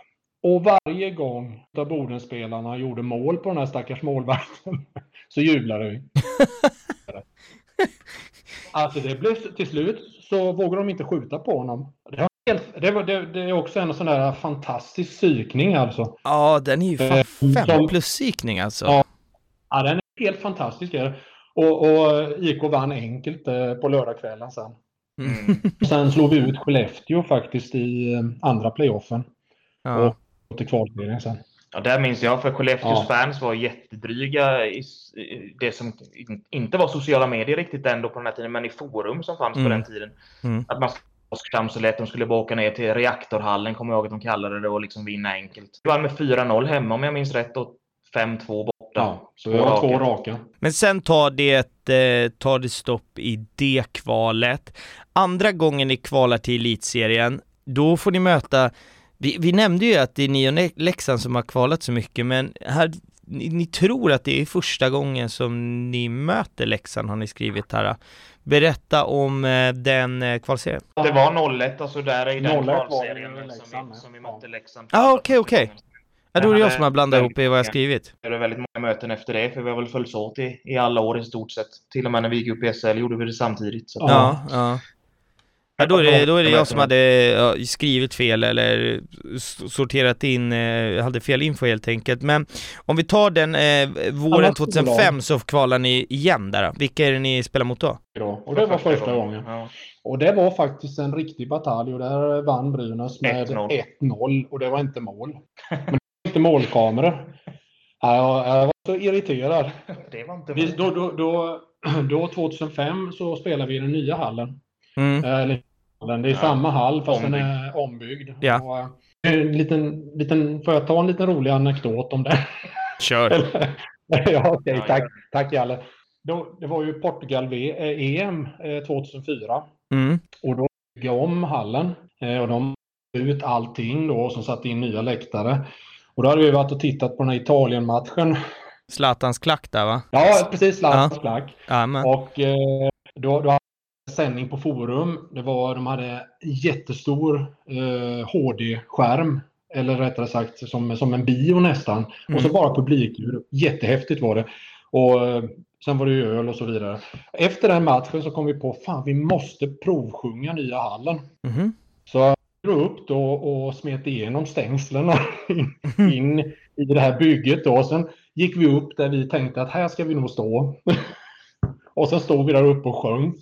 Speaker 2: Och varje gång där Bodenspelarna gjorde mål på den här stackars målvakten (laughs) så jublade vi. (laughs) alltså det blev till slut så vågade de inte skjuta på honom. Det det, var, det, det är också en sån där fantastisk psykning alltså.
Speaker 1: Ja, den är ju fan
Speaker 2: Eh,
Speaker 1: fem
Speaker 2: som-
Speaker 1: plus psykning alltså.
Speaker 2: Ja. Ja, den är helt fantastisk. Och, och IK vann enkelt eh, på lördagskvällen sen.
Speaker 3: Mm. (laughs)
Speaker 2: Sen slog vi ut Skellefteå faktiskt i eh, andra playoffen.
Speaker 1: Ja.
Speaker 2: Och till kvalserien sen.
Speaker 3: Ja, där minns jag, för Skellefteås
Speaker 2: Ja.
Speaker 3: fans var jättedryga i det som in- inte var sociala medier riktigt ändå på den här tiden, men i forum som fanns
Speaker 1: Mm.
Speaker 3: på den tiden.
Speaker 1: Mm.
Speaker 3: Att man Oskarshamn så lätt. De skulle bara åka ner till reaktorhallen, kommer jag ihåg att de kallade det, och liksom vinna enkelt. Vi vann med 4-0 hemma om jag minns rätt och 5-2 borta.
Speaker 2: Ja, så vi har två raka.
Speaker 1: Men sen tar det, eh, tar det stopp i det kvalet. Andra gången ni kvalar till elitserien, då får ni möta vi, vi nämnde ju att det är ni och Leksand som har kvalat så mycket, men här, ni, ni tror att det är första gången som ni möter Leksand har ni skrivit här. Berätta om eh, den eh, kvalserien.
Speaker 3: Det var 0-1, alltså där i den
Speaker 2: 0-1 var det
Speaker 3: kvalserien som vi, som vi
Speaker 2: ja.
Speaker 3: mötte Leksand.
Speaker 1: Ah, okej, okej. Ja, då är det jag som har blandat ihop i vad jag skrivit.
Speaker 3: Det är väldigt många möten efter det, för vi har väl följts åt i, i alla år i stort sett. Till och med när vi gick upp i SL gjorde vi det samtidigt. Så.
Speaker 1: Ja, ja. Ja, då är det, då är det jag som hade ja, skrivit fel eller sorterat in, eh, hade fel info helt enkelt. Men om vi tar den eh, våren
Speaker 2: Annat
Speaker 1: 2005 så kvalar ni igen där. Vilka är det ni spelar mot då?
Speaker 2: Då. Och det var första gången.
Speaker 3: Ja.
Speaker 2: Och det var faktiskt en riktig batalj och där vann Brynäs med
Speaker 3: 1-0.
Speaker 2: 1-0 och det var inte mål. Men det var inte målkameror. Ja, Jag, var så irriterad. (laughs)
Speaker 3: Det var inte
Speaker 2: Vi, då, då, då, (clears throat) då 2005 så spelade vi i den nya hallen.
Speaker 1: Mm.
Speaker 2: Eller, det är
Speaker 3: Ja.
Speaker 2: samma hall fast den
Speaker 3: Ombyggd.
Speaker 2: är ombyggd.
Speaker 1: Ja.
Speaker 2: Och, eh, en liten, liten, får jag ta en liten rolig anekdot om det?
Speaker 1: Kör!
Speaker 2: Eller? (laughs) ja, okej,
Speaker 3: Ja,
Speaker 2: tack, tack Jalle. Då, det var ju Portugal v, eh, EM eh, 2004
Speaker 1: Mm.
Speaker 2: och då byggde jag om hallen eh, och de ut allting då och så satte in nya läktare. Och då hade vi varit och tittat på den här Italien-matchen.
Speaker 1: Zlatans klack där va?
Speaker 2: Ja, precis. Zlatans klack.
Speaker 1: Ja, men.
Speaker 2: Och eh, då, då sändning på forum. Det var, de hade jättestor eh, HD-skärm. Eller rättare sagt som, som en bio nästan. Och så
Speaker 1: Mm.
Speaker 2: bara publikljud. Jättehäftigt var det. Och eh, sen var det ju öl och så vidare. Efter den matchen så kom vi på fan vi måste provsjunga nya hallen.
Speaker 1: Mhm.
Speaker 2: Så drog upp då och smet igenom stängslen (laughs) in, in i det här bygget. Då. Sen gick vi upp där vi tänkte att här ska vi nog stå. (laughs) och sen stod vi där uppe och sjöng.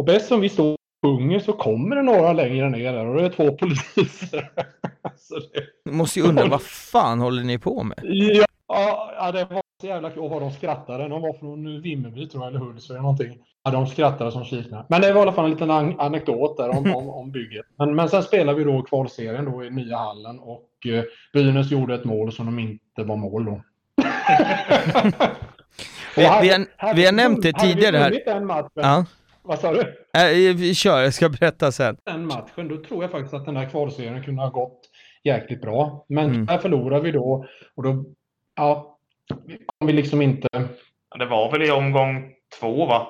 Speaker 2: Och bäst som vi står och sjunger så kommer det några längre ner där och det är två poliser. så det,
Speaker 1: Du måste ju undra, vad fan håller ni på med?
Speaker 2: ja, ja, det var så jävla kul. Och vad de skrattade. De var från Vimmerby tror jag, eller Hultsfred eller någonting. Ja, de skrattade som kiknar. Men det var i alla fall en liten an- anekdot där om, om, om bygget. Men, men sen spelade vi då kvalserien då i nya hallen och eh, Brynäs gjorde ett mål som de inte var mål då.
Speaker 1: Vi-
Speaker 2: hade-
Speaker 1: vi har-
Speaker 2: hade
Speaker 1: vi har nämnt det
Speaker 2: vi
Speaker 1: tidigare här.
Speaker 2: vunnit Den matchen,
Speaker 1: Ja.
Speaker 2: Vad sa du?
Speaker 1: Äh, vi kör, jag ska berätta sen.
Speaker 2: Den matchen, då tror jag faktiskt att den här kvalserien kunde ha gått jäkligt bra. Men
Speaker 1: Mm.
Speaker 2: där förlorade vi då och då, ja, kom vi liksom inte,
Speaker 3: Ja, Det var väl i omgång två, va?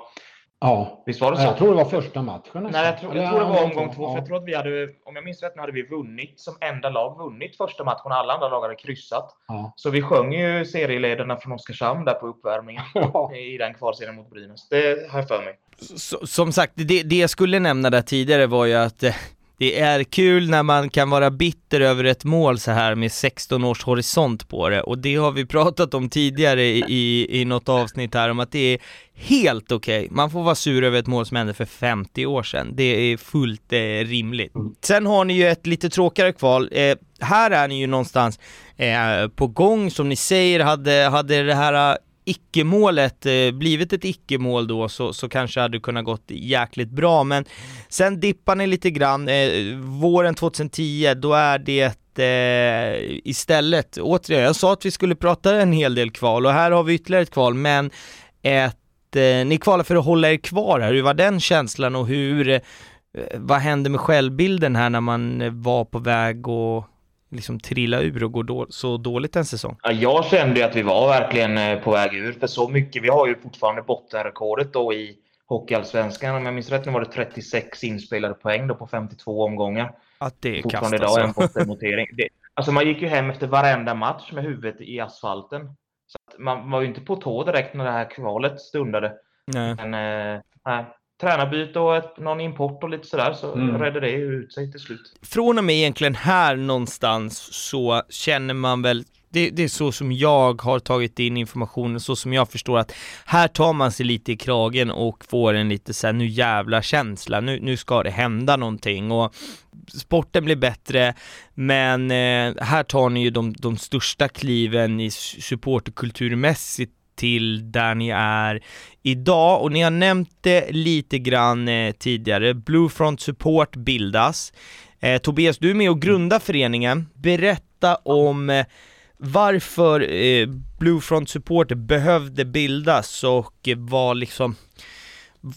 Speaker 2: ja.
Speaker 3: Visst var det så?
Speaker 2: Jag tror det var första matchen nästan.
Speaker 3: Nej, jag tror, jag tror det var omgång två.
Speaker 2: ja.
Speaker 3: För jag tror att vi hade, om jag minns rätt, nu hade vi vunnit som enda lag vunnit första matchen. Alla andra lag hade kryssat.
Speaker 2: Ja.
Speaker 3: Så vi sjöng ju serieledarna från Oskarshamn där på uppvärmningen (laughs)
Speaker 2: Ja.
Speaker 3: i den kvalserien mot Brynäs. Det har jag för mig.
Speaker 1: Så, som sagt, det, det jag skulle nämna där tidigare var ju att eh, det är kul när man kan vara bitter över ett mål så här med 16 års horisont på det och det har vi (laughs) pratat om tidigare i, i, i något avsnitt här om att det är helt okej. Man får vara sur över ett mål som hände för 50 år sedan. Det är fullt eh, rimligt. Sen har ni ju ett lite tråkigare kval. Eh, här är ni ju någonstans eh, på gång som ni säger, hade, hade det här icke-målet eh, blivit ett icke-mål då så, så kanske hade det kunnat gått jäkligt bra. Men sen dippar ni lite grann, eh, våren 2010 då är det eh, istället, återigen, jag sa att vi skulle prata en hel del kval och här har vi ytterligare ett kval men ett, eh, ni kvalar för att hålla er kvar här, hur var den känslan och hur, eh, vad hände med självbilden här när man eh, var på väg att liksom trilla ur och gå då, så dåligt en säsong?
Speaker 3: Ja, jag kände ju att vi var verkligen eh, på väg ur. För så mycket, vi har ju fortfarande bottenrekordet då i Hockeyallsvenskan. Om jag minns rätt nu var det 36 inspelade poäng då på 52 omgångar.
Speaker 1: Att det är kast
Speaker 3: Fortfarande idag en
Speaker 1: alltså.
Speaker 3: bottennotering. Det, alltså man gick ju hem efter varenda match med huvudet i asfalten. Så att man var ju inte på tå direkt när det här kvalet stundade.
Speaker 1: Nej.
Speaker 3: Men eh, tränarbyte och ett, någon import och lite sådär så mm. redde det ut sig till slut.
Speaker 1: Från och med egentligen här någonstans så känner man väl det, det, är så som jag har tagit in informationen, så som jag förstår att här tar man sig lite i kragen och får en lite såhär, nu jävla känsla, nu, nu ska det hända någonting och sporten blir bättre, men eh, här tar ni ju de, de största kliven i supporterkulturmässigt till där ni är idag och ni har nämnt det lite grann eh, tidigare. Bluefront Support bildas. Eh, Tobias, du är med och grundar föreningen. Berätta om eh, varför eh, Bluefront Supporter behövde bildas och vad liksom,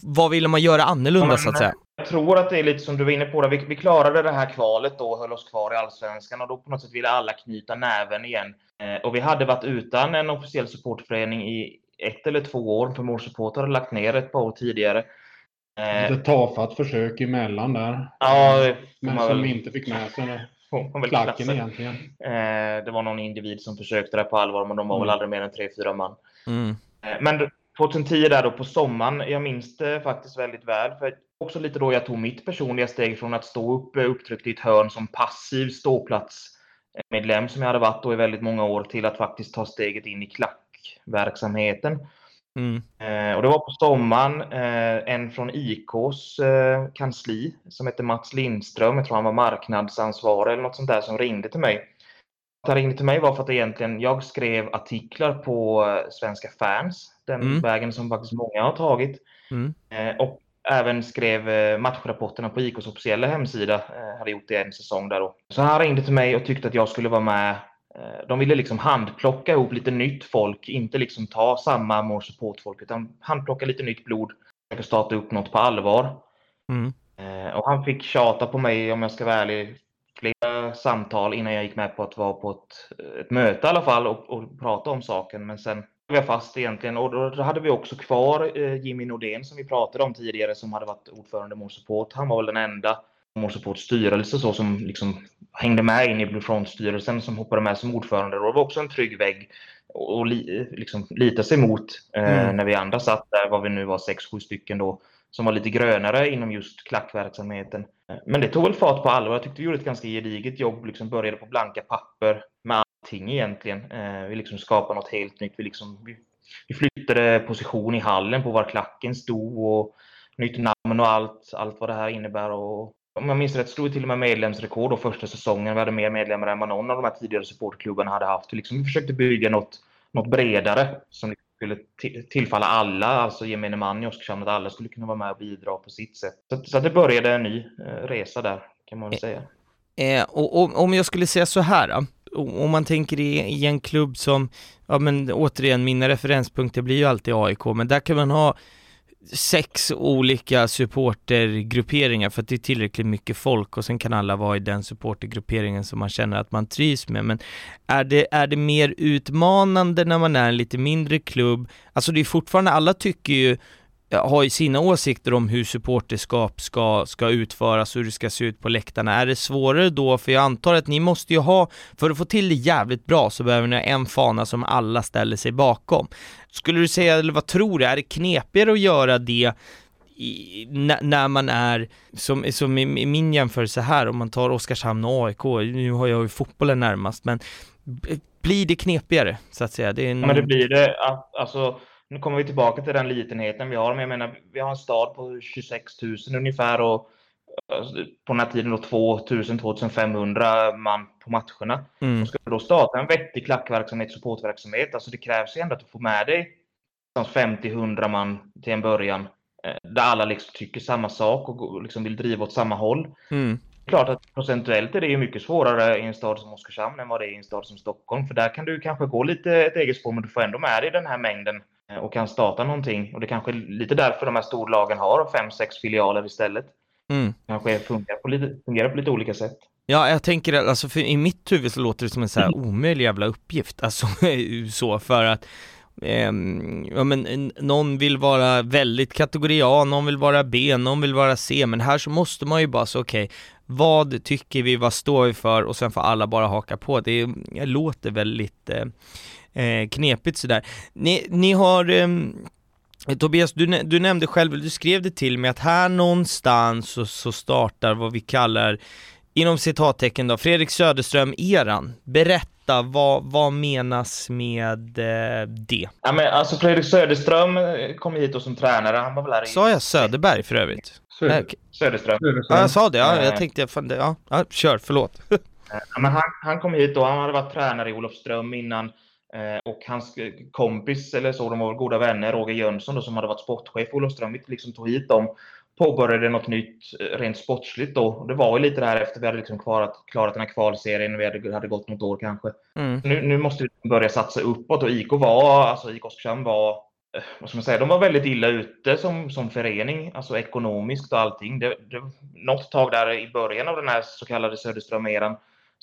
Speaker 1: vad ville man göra annorlunda så att säga?
Speaker 3: Jag tror att det är lite som du var inne på, där. Vi, vi klarade det här kvalet då och höll oss kvar i Allsvenskan och då på något sätt ville alla knyta näven igen. Eh, och vi hade varit utan en officiell supportförening i ett eller två år, för More Support hade lagt ner ett par år tidigare.
Speaker 2: Eh, Lite tafatt försök emellan där.
Speaker 3: Ja,
Speaker 2: men som väl... inte fick med sig (laughs) klacken egentligen.
Speaker 3: Eh, det var någon individ som försökte det på allvar, men de var mm. väl aldrig mer än tre, fyra man. Mm. Eh, men 2010 där då på sommaren, jag minns det faktiskt väldigt väl. För också lite då jag tog mitt personliga steg från att stå upp upptryckt i ett hörn som passiv ståplatsmedlem som jag hade varit då i väldigt många år till att faktiskt ta steget in i klackverksamheten. Mm. Eh, och det var på sommaren eh, en från IKs eh, kansli som hette Mats Lindström, jag tror han var marknadsansvarig eller något sånt där, som ringde till mig. Att han ringde till mig var för att egentligen jag skrev artiklar på eh, Svenska fans, den mm. vägen som faktiskt många har tagit. Mm. Eh, och även skrev eh, matchrapporterna på IKs officiella hemsida, hade gjort det en säsong där då. Så han ringde till mig och tyckte att jag skulle vara med Eh, de ville liksom handplocka ihop lite nytt folk, inte liksom ta samma more support-folk, utan handplocka lite nytt blod, försöka starta upp något på allvar. Mm. Eh, och han fick tjata på mig, om jag ska vara ärlig, flera samtal innan jag gick med på att vara på ett, ett möte i alla fall och, och prata om saken. Men sen jag fast egentligen och då hade vi också kvar eh, Jimmy Nordén som vi pratade om tidigare som hade varit ordförande i Support. Han var väl den enda More Support styrelse så som liksom hängde med in i Blue Front-styrelsen som hoppade med som ordförande. Och det var också en trygg vägg att li, liksom, lita sig mot eh, mm. när vi andra satt där, vad vi nu var, sex, sju stycken då, som var lite grönare inom just klackverksamheten. Men det tog väl fart på allvar. Jag tyckte vi gjorde ett ganska gediget jobb, liksom började på blanka papper med allting egentligen. Eh, vi liksom skapade något helt nytt. Vi, liksom, vi, vi flyttade position i hallen på var klacken stod och nytt namn och allt, allt vad det här innebär. Och om jag minns rätt slog vi till och med medlemsrekord då första säsongen. Vi hade mer medlemmar än vad någon av de här tidigare supportklubbarna hade haft. Vi, liksom, vi försökte bygga något, något bredare som liksom skulle tillfalla alla, alltså gemene man i Oskarshamn, att alla skulle kunna vara med och bidra på sitt sätt. Så, så det började en ny eh, resa där, kan man väl säga.
Speaker 1: Eh, och, och, om jag skulle säga så här om man tänker i, i en klubb som, ja men återigen, mina referenspunkter blir ju alltid AIK, men där kan man ha sex olika supportergrupperingar för att det är tillräckligt mycket folk och sen kan alla vara i den supportergrupperingen som man känner att man trivs med. Men är det, är det mer utmanande när man är en lite mindre klubb? Alltså det är fortfarande, alla tycker ju har ju sina åsikter om hur supporterskap ska, ska utföras och hur det ska se ut på läktarna. Är det svårare då? För jag antar att ni måste ju ha, för att få till det jävligt bra så behöver ni ha en fana som alla ställer sig bakom. Skulle du säga, eller vad tror du, är det knepigare att göra det i, när man är, som, som i, min jämförelse här, om man tar Oskarshamn och AIK, nu har jag ju fotbollen närmast, men blir det knepigare så att säga? Det en...
Speaker 3: Ja, men det blir det. Alltså, nu kommer vi tillbaka till den litenheten vi har, men jag menar, vi har en stad på 26 000 ungefär och alltså, på den här tiden då 2000-2500 man på matcherna. Mm. Och ska du då starta en vettig klackverksamhet, supportverksamhet, alltså det krävs ju ändå att du får med dig 50-100 man till en början. Eh, där alla liksom tycker samma sak och liksom vill driva åt samma håll. Mm. Klart att procentuellt är det ju mycket svårare i en stad som Oskarshamn än vad det är i en stad som Stockholm. För där kan du kanske gå lite ett eget spår, men du får ändå med dig den här mängden och kan starta någonting. Och det kanske är lite därför de här storlagen har fem, sex filialer istället. Mm. Kanske fungerar på, lite, fungerar på lite olika sätt.
Speaker 1: Ja, jag tänker alltså för i mitt huvud så låter det som en så här mm. omöjlig jävla uppgift, alltså (laughs) så för att eh, ja men någon vill vara väldigt kategori A, någon vill vara B, någon vill vara C, men här så måste man ju bara så okej, okay, vad tycker vi, vad står vi för och sen får alla bara haka på. Det, det låter väldigt eh, eh, knepigt sådär. Ni, ni har eh, Tobias, du, du nämnde själv, du skrev det till mig att här någonstans så, så startar vad vi kallar, inom citattecken då, Fredrik Söderström-eran. Berätta, vad, vad menas med eh, det?
Speaker 3: Ja, men alltså Fredrik Söderström kom hit då som tränare, han var väl här i...
Speaker 1: Sa jag Söderberg för övrigt?
Speaker 2: Söder,
Speaker 1: Okay.
Speaker 3: Söderström.
Speaker 1: Ja, jag sa det, ja, jag tänkte, fan, det, ja, ja, kör, förlåt. (laughs)
Speaker 3: ja, men han, han kom hit då, han hade varit tränare i Olofström innan Eh, och hans kompis, eller så, de var goda vänner, Roger Jönsson då, som hade varit sportchef i Olofström, liksom tog hit dem, påbörjade något nytt eh, rent sportsligt då. Det var ju lite där efter vi hade liksom klarat, klarat den här kvalserien, vi hade, hade gått något år kanske. Mm. Nu, nu måste vi börja satsa uppåt och IK var, alltså IK Oskarshamn var eh, vad ska man säga, de var väldigt illa ute som, som förening, alltså ekonomiskt och allting. Det, det, något tag där i början av den här så kallade Söderström-eran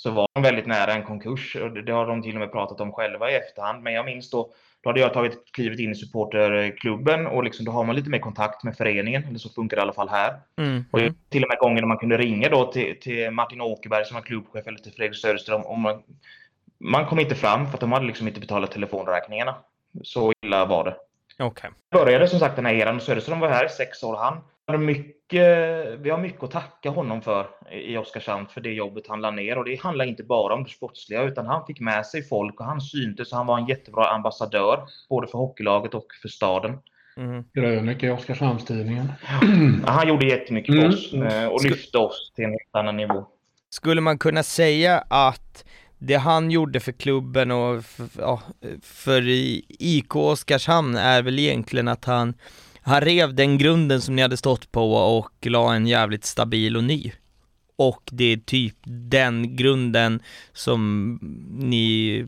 Speaker 3: så var de väldigt nära en konkurs. Och det, har de till och med pratat om själva i efterhand. Men jag minns då, då hade jag tagit klivet in i supporterklubben och liksom, då har man lite mer kontakt med föreningen. Eller så funkar det i alla fall här. Mm. Och till och med gånger när man kunde ringa då till, till Martin Åkerberg som var klubbchef eller till Fredrik Söderström. Och man, man kom inte fram för att de hade liksom inte betalat telefonräkningarna. Så illa var det.
Speaker 1: Okay.
Speaker 3: Började som sagt den här eran. Söderström var här i sex år. Han mycket, vi har mycket att tacka honom för i Oskarshamn för det jobbet han la ner. Och det handlar inte bara om det sportsliga, utan han fick med sig folk och han syntes. Han var en jättebra ambassadör, både för hockeylaget och för staden.
Speaker 2: Mm. Grönek i Oskarshamnstidningen.
Speaker 3: Ja, han gjorde jättemycket för oss mm. och lyfte oss till en helt annan nivå.
Speaker 1: Skulle man kunna säga att det han gjorde för klubben och för, ja, för IK Oskarshamn är väl egentligen att han han rev den grunden som ni hade stått på och la en jävligt stabil och ny. Och det är typ den grunden som ni,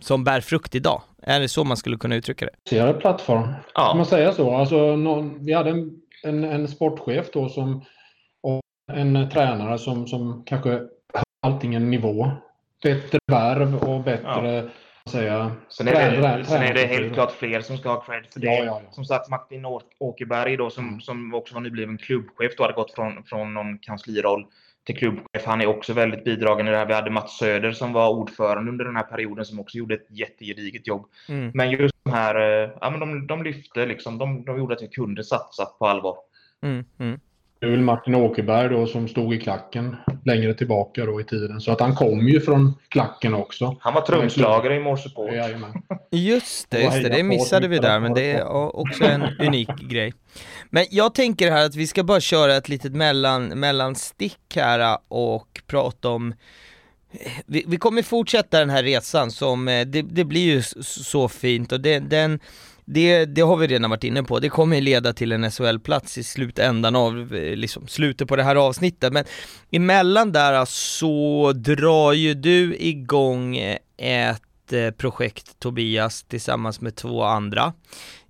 Speaker 1: som bär frukt idag. Är det så man skulle kunna uttrycka det?
Speaker 2: Ser plattform, ja. kan man säga så? Alltså, någon, vi hade en, en, en, sportchef då som, och en tränare som, som kanske allting en nivå. Bättre värv och bättre ja säga.
Speaker 3: Sen är, det, sen är det helt klart fler som ska ha cred för det. Ja, ja, ja. Som sagt, Martin Åkerberg då, som, som också var nybliven klubbchef, då hade gått från, från någon kansliroll till klubbchef. Han är också väldigt bidragande i det här. Vi hade Mats Söder som var ordförande under den här perioden som också gjorde ett jättegediget jobb. Mm. Men just de här, eh, ja men de, de lyfte liksom, de, de gjorde att vi kunde satsa på allvar.
Speaker 2: Mm. Det är väl Martin Åkerberg då som stod i klacken längre tillbaka då i tiden. Så att han kom ju från klacken också.
Speaker 3: Han var trumslagare i Morse
Speaker 1: Just det, just det, det missade vi där, men det är också en (laughs) unik grej. Men jag tänker här att vi ska bara köra ett litet mellan, mellanstick här och prata om vi, vi kommer fortsätta den här resan som, eh, det, det blir ju så fint och det, den det, det har vi redan varit inne på, det kommer leda till en SHL-plats i slutändan av eh, liksom, slutet på det här avsnittet, men emellan där eh, så drar ju du igång eh, ett projekt Tobias tillsammans med två andra.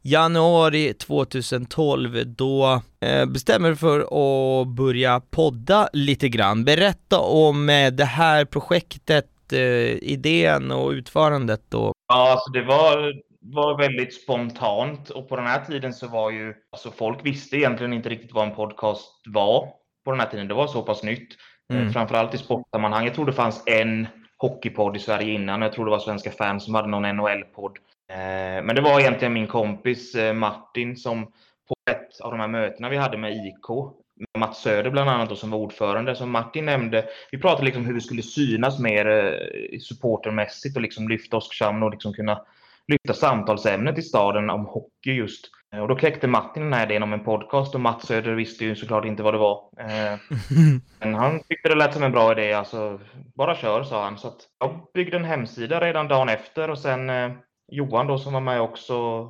Speaker 1: Januari 2012, då bestämmer du för att börja podda lite grann. Berätta om det här projektet, idén och utförandet då.
Speaker 3: Ja, alltså det var var väldigt spontant och på den här tiden så var ju, alltså folk visste egentligen inte riktigt vad en podcast var på den här tiden. Det var så pass nytt. Eh, mm. Framförallt i sportsammanhang. Jag tror det fanns en hockeypodd i Sverige innan. Jag tror det var Svenska fans som hade någon NHL-podd. Eh, men det var egentligen min kompis eh, Martin som på ett av de här mötena vi hade med IK, med Mats Söder bland annat då, som var ordförande, som Martin nämnde. Vi pratade liksom hur vi skulle synas mer supportermässigt och liksom lyfta Oskarshamn och liksom kunna lyfta samtalsämnet i staden om hockey just. Eh, och då kläckte Martin den här idén om en podcast och Mats Söder visste ju såklart inte vad det var. Eh, (laughs) men han tyckte det lät som en bra idé, alltså bara kör sa han. Så att jag byggde en hemsida redan dagen efter och sen eh, Johan då som var med också,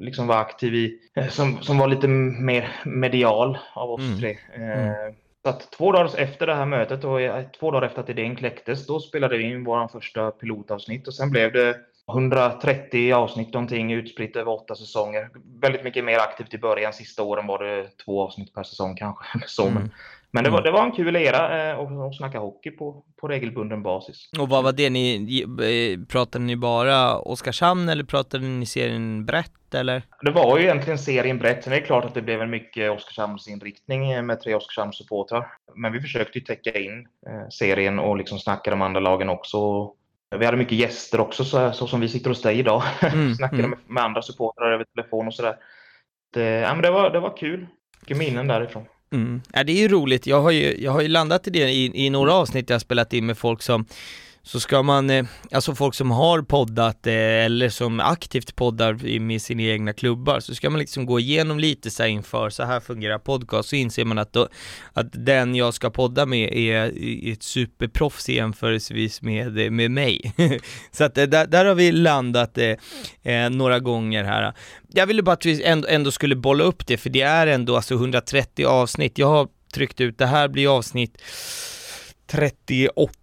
Speaker 3: liksom var aktiv i, som, som var lite mer medial av oss mm. tre. Mm. Så att två dagar efter det här mötet och två dagar efter att idén kläcktes, då spelade vi in vår första pilotavsnitt och sen blev det 130 avsnitt någonting utspritt över åtta säsonger. Väldigt mycket mer aktivt i början. Sista åren var det två avsnitt per säsong kanske. (laughs) Så, mm. men, men det, var, mm. det var en kul era eh, att snacka hockey på, på regelbunden basis.
Speaker 1: Och vad var det ni, eh, pratade ni bara Oskarshamn eller pratade ni serien brett eller?
Speaker 3: Det var ju egentligen serien brett. Sen är det klart att det blev en mycket Oskarshamnsinriktning eh, med tre Oskarshamnssupportrar. Men vi försökte ju täcka in serien och liksom snacka de andra lagen också. Vi hade mycket gäster också, så, så som vi sitter hos dig idag. (laughs) Mm, Snackade mm. Med, med, andra supportrar över telefon och sådär. Det, ja, men det, var, det var kul. Mycket minnen därifrån.
Speaker 1: Mm. Ja, det är ju roligt. Jag har ju, jag har ju landat i det i, i några avsnitt jag har spelat in med folk som så ska man, eh, alltså folk som har poddat eh, eller som aktivt poddar med sina egna klubbar, så ska man liksom gå igenom lite så inför, så här fungerar podcast, så inser man att, då, att den jag ska podda med är ett superproffs jämförelsevis med, eh, med mig. (laughs) så att eh, där, där har vi landat eh, eh, några gånger här. Jag ville bara att vi ändå, ändå skulle bolla upp det, för det är ändå alltså 130 avsnitt. Jag har tryckt ut, det här blir avsnitt 38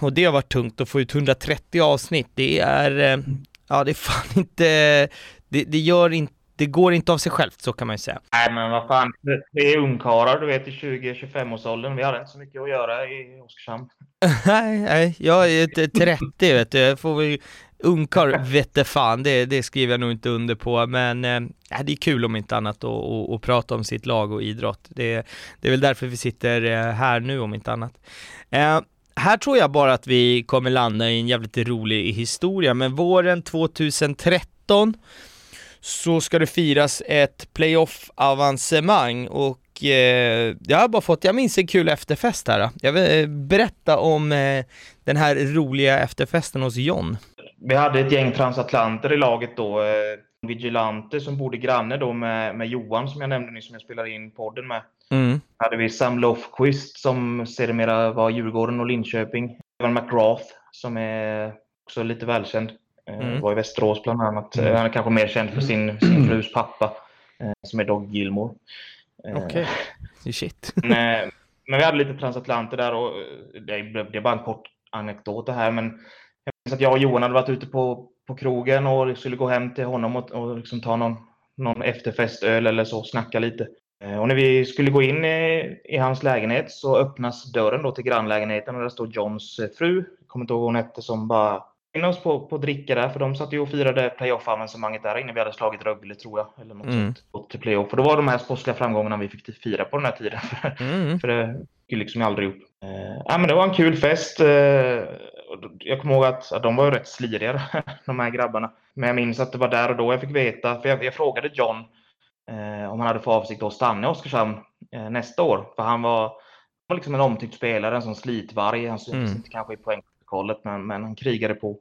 Speaker 1: och det har varit tungt att få ut 130 avsnitt. Det är, eh, ja det är fan (laughs) inte, det, det gör inte det går inte av sig självt, så kan man ju säga.
Speaker 3: Nej, men vad fan. Vi är ungkarlar, du vet, i 20-25-årsåldern. Vi har inte så mycket att göra i Oskarshamn. (laughs)
Speaker 1: nej, nej, jag är 30, vet du. Jag får väl ungkarl vette fan, det, det skriver jag nog inte under på, men äh, det är kul om inte annat att prata om sitt lag och idrott. Det, det är väl därför vi sitter eh, här nu om inte annat. Äh, här tror jag bara att vi kommer landa i en jävligt rolig historia, men våren 2013 så ska det firas ett playoff-avancemang och eh, jag har bara fått, jag minns en kul efterfest här. Jag vill eh, berätta om eh, den här roliga efterfesten hos John.
Speaker 3: Vi hade ett gäng transatlanter i laget då. Eh, Vigilante som bodde granne då med, med Johan som jag nämnde nyss som jag spelade in podden med. Mm. hade vi Sam Lofquist som sedermera var Djurgården och Linköping. Evan McGrath som är också lite välkänd. Eh, mm. Var i Västerås bland annat. Mm. Han är kanske mer känd för sin, sin frus pappa eh, som är Dog Gilmore.
Speaker 1: Eh, Okej, okay. shit. (laughs)
Speaker 3: men, men vi hade lite transatlanter där och det är bara en kort anekdot det här men jag minns att jag och Johan hade varit ute på, på krogen och skulle gå hem till honom och, och liksom ta någon, någon efterfestöl eller så, snacka lite. Eh, och när vi skulle gå in i, i, hans lägenhet så öppnas dörren då till grannlägenheten och där står Johns eh, fru, jag kommer inte ihåg vad hon hette, som bara in oss på, på dricka där, för de satt ju och firade playoff-avancemanget där inne. Vi hade slagit Rögle tror jag, eller något mm. sånt, till playoff. Och det var de här sportsliga framgångarna vi fick fira på den här tiden. (laughs) Mm. för det gick liksom aldrig upp. Eh, ja, men det var en kul fest. Eh, jag kommer ihåg att, att de var ju rätt sliriga, (laughs) de här grabbarna. Men jag minns att det var där och då jag fick veta, för jag, jag frågade John om han hade för avsikt att stanna i Oskarshamn eh, nästa år. För han var, var liksom en omtyckt spelare, en sån slitvarg. Han syns mm. inte kanske i poängprotokollet, men, men han krigade på.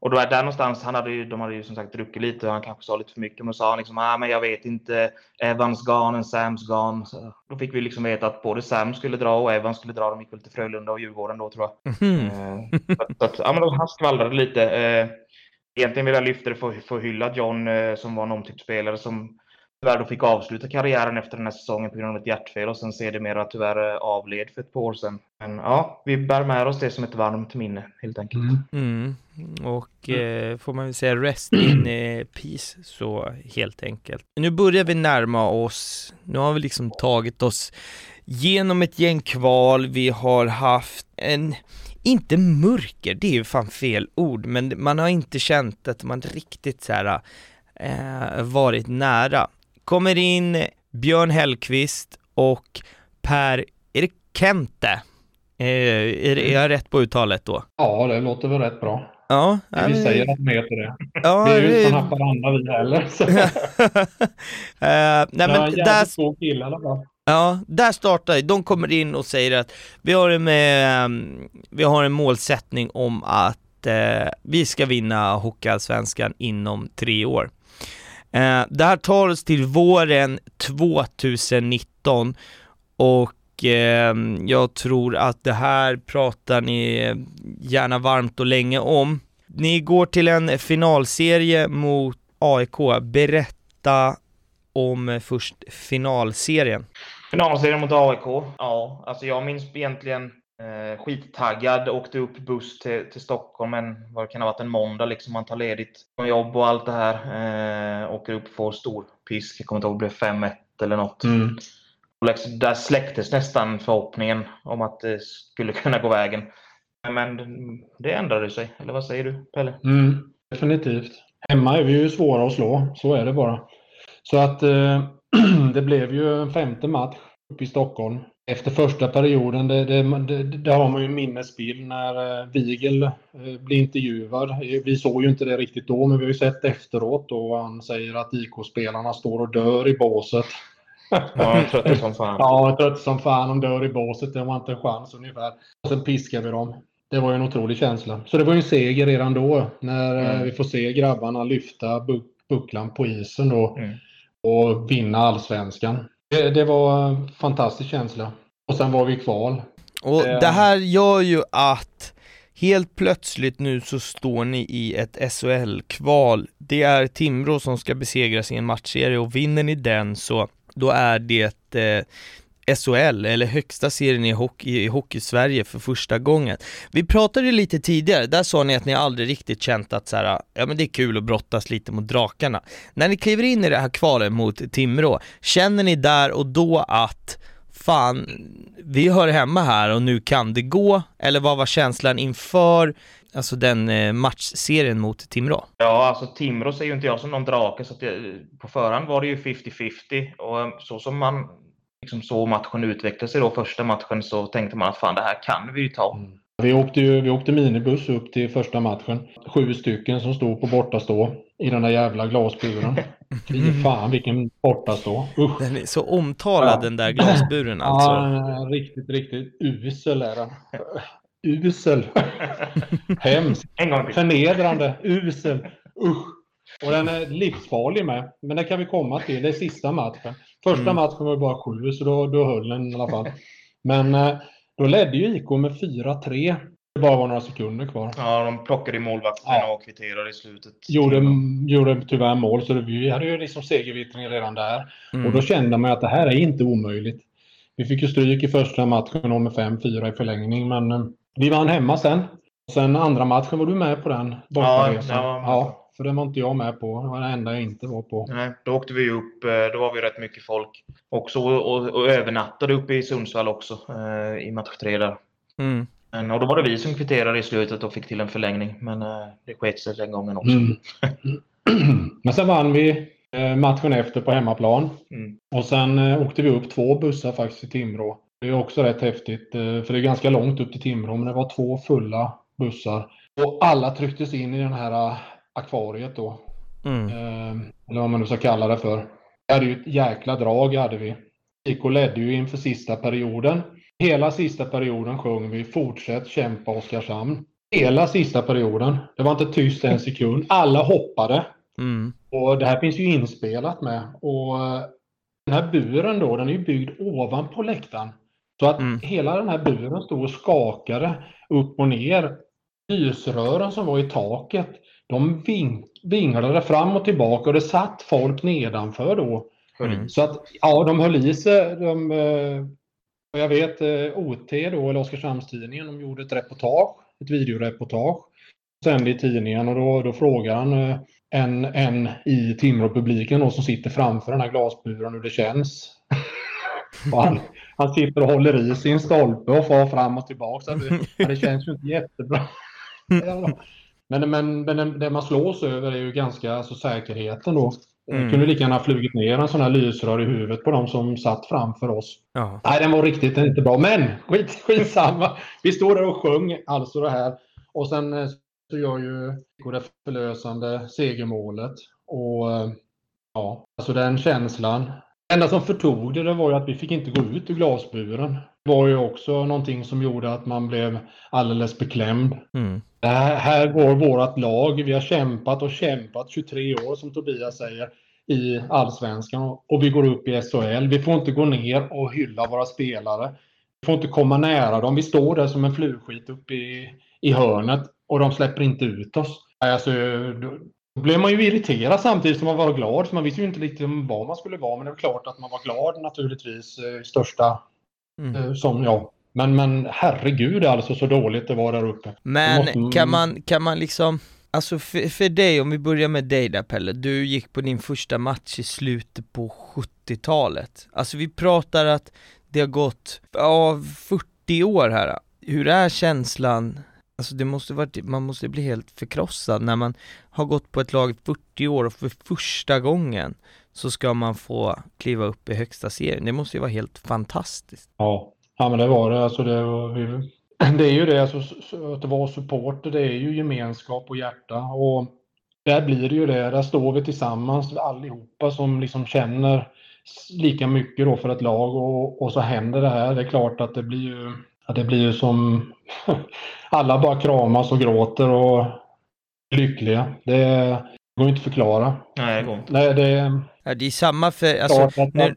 Speaker 3: Och då är där någonstans, han hade ju, de hade ju som sagt druckit lite och han kanske sa lite för mycket. Men sa han liksom, ah, men jag vet inte, Evans gone, Sams gone. Så då fick vi liksom veta att både Sam skulle dra och Evans skulle dra. De gick väl till Frölunda och Djurgården då tror jag. Mm. Eh, så att, ja, men han skvallrade lite. Eh, egentligen vill jag lyfta det för, för att hylla John eh, som var en omtyckt spelare som tyvärr då fick avsluta karriären efter den här säsongen på grund av ett hjärtfel och sen sedermera tyvärr avled för ett par år sedan. Men ja, vi bär med oss det som ett varmt minne helt enkelt. Mm.
Speaker 1: Mm. Och mm. eh, får man väl säga rest in eh, peace så helt enkelt. Nu börjar vi närma oss, nu har vi liksom tagit oss genom ett gäng kval, vi har haft en inte mörker, det är ju fan fel ord, men man har inte känt att man riktigt så här eh, varit nära kommer in Björn Hellqvist och Per, är det Kente? Eh, är, är jag rätt på uttalet då?
Speaker 2: Ja, det låter väl rätt bra.
Speaker 1: Ja,
Speaker 2: vi men... säger att de heter det. Ja, vi är ju inte från Haparanda vi heller. uh, (laughs) nej, men där... två killar fall.
Speaker 1: Ja, där startar de kommer in och säger att vi har en, um, vi har en målsättning om att uh, vi ska vinna Hockeyallsvenskan inom tre år. Eh, det här tar oss till våren 2019 och eh, jag tror att det här pratar ni gärna varmt och länge om. Ni går till en finalserie mot AIK. Berätta om först finalserien.
Speaker 3: Finalserien mot AIK? Ja, alltså jag minns egentligen Eh, skittaggad, åkte upp buss till, till Stockholm en, vad kan ha varit, en måndag liksom. Man tar ledigt från jobb och allt det här. Eh, åker upp, får stor pisk. Jag kommer inte ihåg, det blev 5-1 eller något. Mm. Och liksom, där släcktes nästan förhoppningen om att det skulle (laughs) kunna gå vägen. Men det ändrade sig, eller vad säger du Pelle?
Speaker 2: Mm, definitivt. Hemma är vi ju svåra att slå, så är det bara. Så att eh, (clears throat) det blev ju en femte match uppe i Stockholm efter första perioden, det, det, det, det har man ju minnesbild när Vigel eh, blir intervjuad. Vi såg ju inte det riktigt då, men vi har ju sett efteråt då han säger att IK-spelarna står och dör i båset.
Speaker 3: Ja, trött som fan. (laughs)
Speaker 2: Ja, trött som fan. De dör i båset. Det var inte en chans ungefär. Och sen piskar vi dem. Det var ju en otrolig känsla. Så det var ju en seger redan då när eh, mm. vi får se grabbarna lyfta bucklan på isen då mm. och vinna allsvenskan. Det, det, var en fantastisk känsla. Och sen var vi kval.
Speaker 1: Och det här gör ju att Helt plötsligt nu så står ni i ett SHL-kval. Det är Timrå som ska besegras i en matchserie och vinner ni den så då är det eh, SHL, eller högsta serien i hockey, i hockey-Sverige för första gången. Vi pratade lite tidigare, där sa ni att ni aldrig riktigt känt att så här, ja men det är kul att brottas lite mot drakarna. När ni kliver in i det här kvalet mot Timrå, känner ni där och då att fan, vi hör hemma här och nu kan det gå? Eller vad var känslan inför alltså den eh, matchserien mot Timrå?
Speaker 3: Ja, alltså Timrå ser ju inte jag som någon drake, så det, på förhand var det ju 50-50 och eh, så som man liksom såg matchen utveckla sig då första matchen så tänkte man att fan det här kan vi ju ta. Mm.
Speaker 2: Vi åkte, ju, vi åkte minibuss upp till första matchen. Sju stycken som stod på bortastå i den där jävla glasburen. (laughs) Fy fan vilken bortastå. Usch.
Speaker 1: Den är så omtalad ja. den där glasburen alltså.
Speaker 2: Ja, riktigt, riktigt usel är den. Usel. (laughs) Hemskt. Förnedrande. Usel. Usch. Och den är livsfarlig med. Men det kan vi komma till. Det är sista matchen. Första mm. matchen var bara sju, så då, då höll den i alla fall. Men eh, då ledde ju IK med 4-3. Det bara var några sekunder kvar.
Speaker 3: Ja, de plockade i målvakten ja. och kvitterade i slutet.
Speaker 2: Gjorde, gjorde tyvärr mål, så det, vi hade ju liksom segervittring redan där. Mm. Och då kände man att det här är inte omöjligt. Vi fick ju stryk i första matchen och med 5-4 i förlängning, men eh, vi vann hemma sen. Sen andra matchen, var du med på den bortaresan? Ja, ja, för den var inte jag med på. Det var det enda jag inte var på.
Speaker 3: Nej, då åkte vi upp. Eh, då var vi rätt mycket folk. Också, och, och övernattade uppe i Sundsvall också eh, i match tre där. Mm. Men, och då var det vi som kvitterade i slutet och fick till en förlängning. Men eh, det sket sig den gången också. Mm. (clears throat)
Speaker 2: Men sen vann vi eh, matchen efter på hemmaplan. Mm. Och sen eh, åkte vi upp två bussar faktiskt till Timrå. Det är också rätt häftigt, eh, för det är ganska långt upp till Timrå, men det var två fulla bussar. Och alla trycktes in i den här akvariet då. Mm. Eh, eller vad man nu ska kalla det för. Det hade ju ett jäkla drag hade vi. IK ledde ju inför sista perioden. Hela sista perioden sjöng vi Fortsätt kämpa Oskarshamn. Hela sista perioden. Det var inte tyst en sekund. Alla hoppade. Mm. Och det här finns ju inspelat med. Och eh, den här buren då, den är ju byggd ovanpå läktaren. Så att mm. hela den här buren stod och skakade upp och ner. Lysrören som var i taket de ving, vinglade fram och tillbaka och det satt folk nedanför då. Mm. Så att ja, de höll i sig. De, jag vet eh, OT då, eller Oskarshamnstidningen, de gjorde ett reportage, ett videoreportage. Sände i tidningen och då, då frågar han eh, en, en i Timrå-publiken som sitter framför den här glasburen hur det känns. (laughs) han, han sitter och håller i sin stolpe och far fram och tillbaka. Det, det känns ju inte jättebra. (laughs) Men, men, men det man slås över är ju ganska alltså, säkerheten då. Mm. Det kunde lika gärna ha flugit ner en sån här lysrör i huvudet på de som satt framför oss. Ja. Nej, den var riktigt inte bra. Men skit, (laughs) skitsamma. Vi står där och sjöng alltså det här. Och sen eh, så gör ju det förlösande segermålet. Och eh, ja, alltså den känslan. Det enda som förtog det, det var ju att vi fick inte gå ut ur glasburen. Det var ju också någonting som gjorde att man blev alldeles beklämd. Mm. Här, här går vårt lag. Vi har kämpat och kämpat 23 år som Tobias säger i allsvenskan och vi går upp i SHL. Vi får inte gå ner och hylla våra spelare. Vi får inte komma nära dem. Vi står där som en flugskit uppe i, i hörnet och de släpper inte ut oss. Alltså, då blev man ju irriterad samtidigt som man var glad. Så man visste ju inte riktigt vad man skulle vara. Men det är klart att man var glad naturligtvis i största mm. Eh, som jag. Men, men herregud alltså så dåligt det var där uppe.
Speaker 1: Men måste... kan, man, kan man liksom, alltså för, för dig, om vi börjar med dig där Pelle, du gick på din första match i slutet på 70-talet. Alltså vi pratar att det har gått, ja, 40 år här. Hur är känslan Alltså det måste vara, man måste bli helt förkrossad när man har gått på ett lag i 40 år och för första gången så ska man få kliva upp i högsta serien. Det måste ju vara helt fantastiskt.
Speaker 2: Ja, Ja, men det var det. Alltså det, var, (clears throat) det är ju det, alltså, att vara supporter, det är ju gemenskap och hjärta. Och där blir det ju det. Där står vi tillsammans allihopa som liksom känner lika mycket då för ett lag och, och så händer det här. Det är klart att det blir ju, att det blir ju som (laughs) alla bara kramas och gråter och är lyckliga. Det går inte att förklara.
Speaker 3: Nej, det går inte.
Speaker 2: Nej, det,
Speaker 1: Ja, det är samma för, alltså,
Speaker 2: att,
Speaker 1: nu,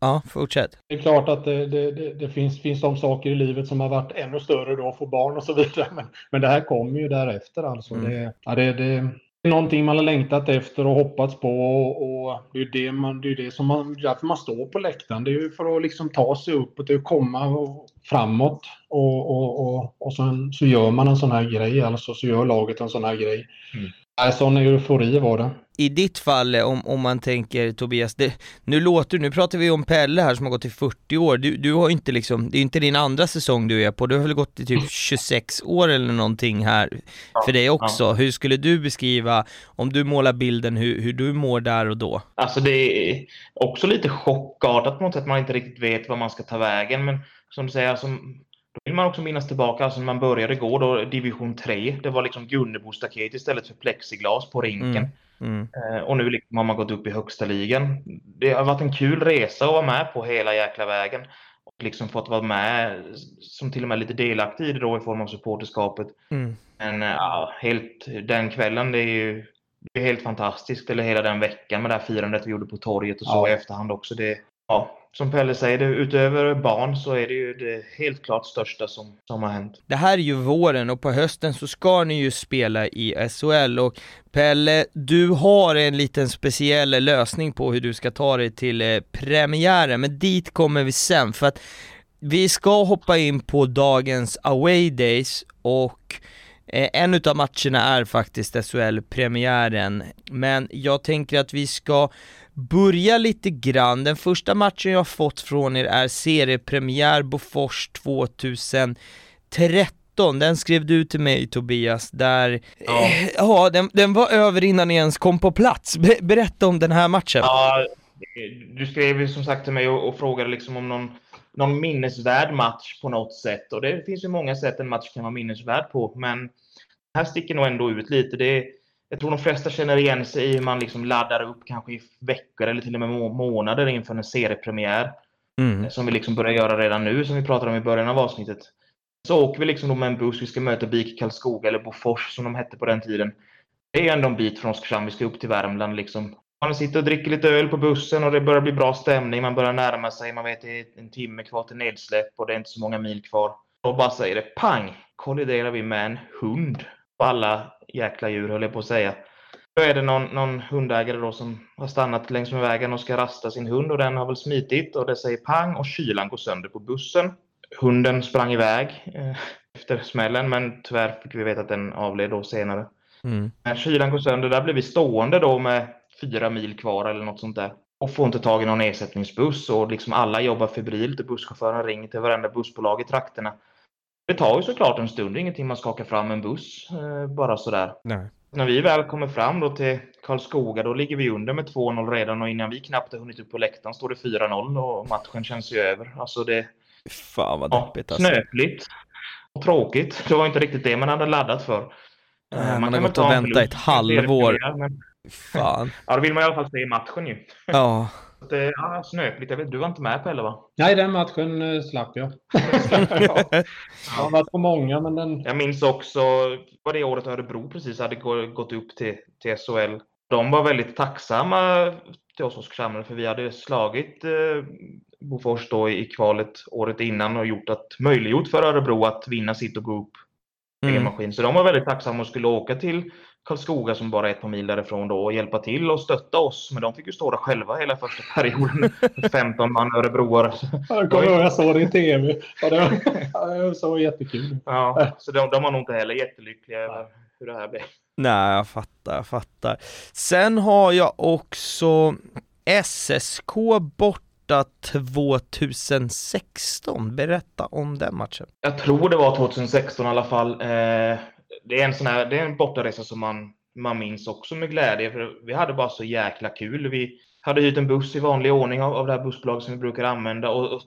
Speaker 1: ja, fortsätt.
Speaker 2: det är klart att det, det, det, det finns, finns de saker i livet som har varit ännu större då, att få barn och så vidare. (laughs) Men, men det här kommer ju därefter alltså.
Speaker 1: Mm.
Speaker 2: Det, ja, det, det, någonting man har längtat efter och hoppats på och, och det är ju det, man, det, är det som man, därför man står på läktaren. Det är ju för att liksom ta sig uppåt och komma och, framåt och, och, och, och sen så gör man en sån här grej, alltså så gör laget en sån här grej.
Speaker 3: Mm.
Speaker 2: Nej, sån eufori var det.
Speaker 1: I ditt fall, om, om man tänker Tobias, det, nu låter nu pratar vi om Pelle här som har gått i 40 år, du, du har inte liksom, det är inte din andra säsong du är på, du har väl gått i typ 26 år eller någonting här för dig också. Hur skulle du beskriva, om du målar bilden, hur, hur du mår där och då?
Speaker 3: Alltså det är också lite chockartat på något sätt. Man inte riktigt vet var man ska ta vägen. Men som du säger, alltså, vill man också minnas tillbaka, alltså när man började gå då, division 3. Det var liksom Gunnebo-staket istället för plexiglas på rinken.
Speaker 1: Mm. Mm.
Speaker 3: Eh, och nu liksom har man gått upp i högsta ligan. Det har varit en kul resa att vara med på hela jäkla vägen. Och liksom fått vara med som till och med lite delaktig i det då i form av supporterskapet.
Speaker 1: Mm.
Speaker 3: Men eh, ja, helt, den kvällen, det är ju det är helt fantastiskt. Eller hela den veckan med det här firandet vi gjorde på torget och så
Speaker 2: Ja.
Speaker 3: i efterhand också. Det, ja, som Pelle säger, utöver barn så är det ju det helt klart största som, som har hänt.
Speaker 1: Det här är ju våren och på hösten så ska ni ju spela i SHL och Pelle, du har en liten speciell lösning på hur du ska ta dig till eh, premiären, men dit kommer vi sen för att vi ska hoppa in på dagens away days och eh, en utav matcherna är faktiskt SHL-premiären, men jag tänker att vi ska börja lite grann. Den första matchen jag har fått från er är seriepremiär Bofors 2013. Den skrev du till mig Tobias, där,
Speaker 3: Ja.
Speaker 1: eh, ja den, den var över innan ni ens kom på plats. Be- berätta om den här matchen.
Speaker 3: Ja, du skrev ju som sagt till mig och, och frågade liksom om någon, någon minnesvärd match på något sätt. Och det finns ju många sätt en match kan vara minnesvärd på. Men här sticker nog ändå ut lite. Det jag tror de flesta känner igen sig i hur man liksom laddar upp kanske i veckor eller till och med må- månader inför en seriepremiär.
Speaker 1: Mm.
Speaker 3: Som vi liksom börjar göra redan nu, som vi pratade om i början av avsnittet. Så åker vi liksom med en buss. Vi ska möta BIK Karlskoga eller Bofors som de hette på den tiden. Det är ändå en bit från Oskarshamn. Vi ska upp till Värmland. Liksom. Man sitter och dricker lite öl på bussen och det börjar bli bra stämning. Man börjar närma sig. Man vet det är en timme kvar till nedsläpp och det är inte så många mil kvar. Och bara säger det pang! Kolliderar vi med en hund. På alla jäkla djur höll jag på att säga. Då är det någon, någon hundägare då som har stannat längs med vägen och ska rasta sin hund och den har väl smitit och det säger pang och kylan går sönder på bussen. Hunden sprang iväg eh, efter smällen men tyvärr fick vi veta att den avled då senare.
Speaker 1: Mm.
Speaker 3: När kylan går sönder, där blir vi stående då med fyra mil kvar eller något sånt där. Och får inte tag i någon ersättningsbuss och liksom alla jobbar febrilt och busschauffören ringer till varenda bussbolag i trakterna. Det tar ju såklart en stund, det är ingenting man skakar fram en buss eh, bara sådär.
Speaker 1: Nej.
Speaker 3: När vi väl kommer fram då till Karlskoga, då ligger vi under med 2-0 redan och innan vi knappt har hunnit upp på läktaren står det 4-0 och matchen känns ju över. Alltså det,
Speaker 1: Fan vad deppigt alltså.
Speaker 3: snöpligt och tråkigt. Det var inte riktigt det man hade laddat för.
Speaker 1: Nej,
Speaker 3: Eh,
Speaker 1: man har
Speaker 3: kan
Speaker 1: gått och väntat ett halvår.
Speaker 3: Men,
Speaker 1: Fan. (laughs)
Speaker 3: ja, då vill man i alla fall se matchen ju.
Speaker 1: Ja. (laughs)
Speaker 3: Att, eh, Ja, snöpligt. Jag vet, du var inte med Pelle va?
Speaker 2: Nej, den matchen eh, slapp jag. (laughs) ja. Har varit på många, men den...
Speaker 3: Jag minns också, var det året Örebro precis hade gå- gått upp till, till SHL. De var väldigt tacksamma till oss Oskarshamn för vi hade slagit eh, Bofors då i kvalet året innan och gjort att, möjliggjort för Örebro att vinna sitt och gå upp
Speaker 1: Mm.
Speaker 3: maskin. Så de var väldigt tacksamma och skulle åka till Karlskoga som bara är ett par mil därifrån då och hjälpa till och stötta oss. Men de fick ju stå där själva hela första perioden. 15 (laughs) man örebroare.
Speaker 2: Jag kommer ihåg jag såg det i TV. Ja, det var, det var jättekul.
Speaker 3: Ja, så de, de var nog inte heller jättelyckliga över hur det här blev.
Speaker 1: Nej, jag fattar, jag fattar. Sen har jag också SSK borta 2016. Berätta om den matchen.
Speaker 3: Jag tror det var 2016 i alla fall. Eh, det är en sån här, det är en bortaresa som man, man minns också med glädje. För vi hade bara så jäkla kul. Vi hade hyrt en buss i vanlig ordning av, av det här bussbolaget som vi brukar använda. Och, och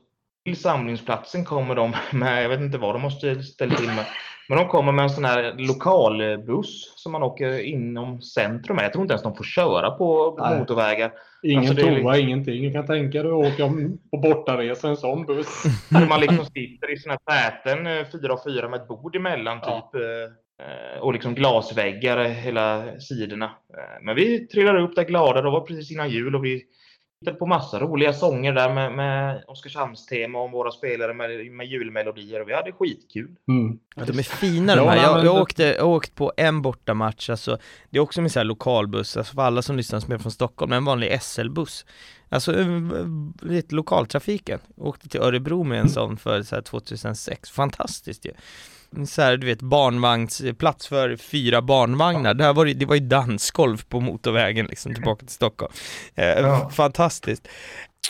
Speaker 3: till samlingsplatsen kommer de (laughs) med, jag vet inte vad de måste ställa till med, men de kommer med en sån här lokalbuss som man åker inom centrum med. Jag tror inte ens de får köra på
Speaker 2: Nej.
Speaker 3: motorvägar.
Speaker 2: Ingen
Speaker 3: Alltså,
Speaker 2: toa,
Speaker 3: liksom-
Speaker 2: ingenting. Du kan tänka dig att åka på bortaresa i en sån buss.
Speaker 3: Man liksom sitter i här säten, eh, fyra och fyra med ett bord emellan
Speaker 2: Ja.
Speaker 3: typ. Eh, Och liksom glasväggar hela sidorna. Eh, Men vi trillade upp där glada. Det var precis innan jul och vi hittade på massa roliga sånger där med, med Oskarshamns-tema om våra spelare med, med julmelodier och vi hade skitkul.
Speaker 2: Mm.
Speaker 1: Ja, de är fina de
Speaker 2: Ja,
Speaker 1: här. Jag, jag, åkte, jag åkt på en bortamatch, alltså, det är också med så här lokalbuss, alltså för alla som lyssnar som är från Stockholm, en vanlig SL-buss. Alltså, eh, lite lokaltrafiken. Jag åkte till Örebro med en sån för så här 2006, fantastiskt ju. Så här, du vet, barnvagnsplats för fyra barnvagnar, det, här var, det- var ju dansgolv på motorvägen liksom tillbaka till Stockholm. Eh,
Speaker 3: Ja.
Speaker 1: Fantastiskt.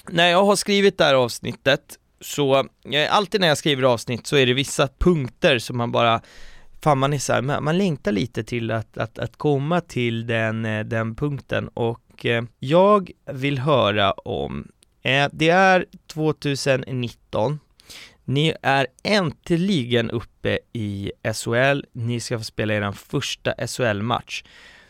Speaker 1: När jag har skrivit det här avsnittet så, eh, alltid när jag skriver avsnitt så är det vissa punkter som man bara Fan man är så här, man, man längtar lite till att, att, att komma till den, eh, den punkten och eh, jag vill höra om eh, Det är 2019 Ni är äntligen uppe i SHL, ni ska få spela er första SHL-match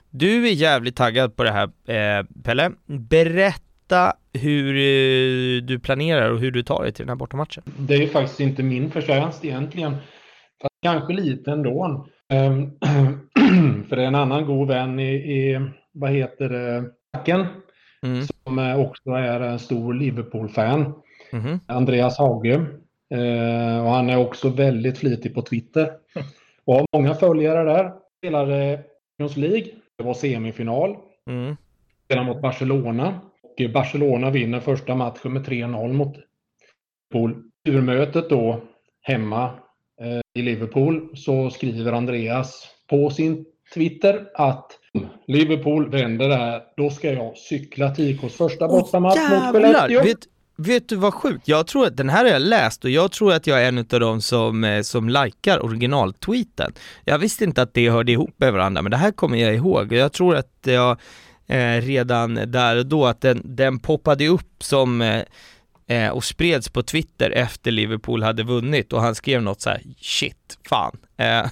Speaker 1: Du är jävligt taggad på det här eh, Pelle, berätta hur eh, du planerar och hur du tar dig till den här bortamatchen
Speaker 2: Det är ju faktiskt inte min förtjänst egentligen. Fast kanske lite ändå. Ehm, (clears throat) För det är en annan god vän i, i vad heter det, Backen,
Speaker 1: mm.
Speaker 2: som eh, också är en stor Liverpool-fan.
Speaker 1: Mhm.
Speaker 2: Andreas Hage. Eh, och han är också väldigt flitig på Twitter. Och har många följare där. Spelade Champions League. Det var semifinal.
Speaker 1: Mm.
Speaker 2: Spelade mot Barcelona. Och Barcelona vinner första matchen med 3-0 mot Liverpool. Urmötet då hemma eh, i Liverpool så skriver Andreas på sin Twitter att Liverpool vänder det här, då ska jag cykla till IKs första bortamatch mot Skellefteå.
Speaker 1: Vet, vet du vad sjukt? Jag tror att den här har jag läst och jag tror att jag är en av de som, eh, som likar originaltweeten. Jag visste inte att det hörde ihop med varandra, men det här kommer jag ihåg. Jag tror att jag eh, redan där och då, att den, den poppade upp som eh, eh, och spreds på Twitter efter Liverpool hade vunnit och han skrev något så här: shit, fan. Eh,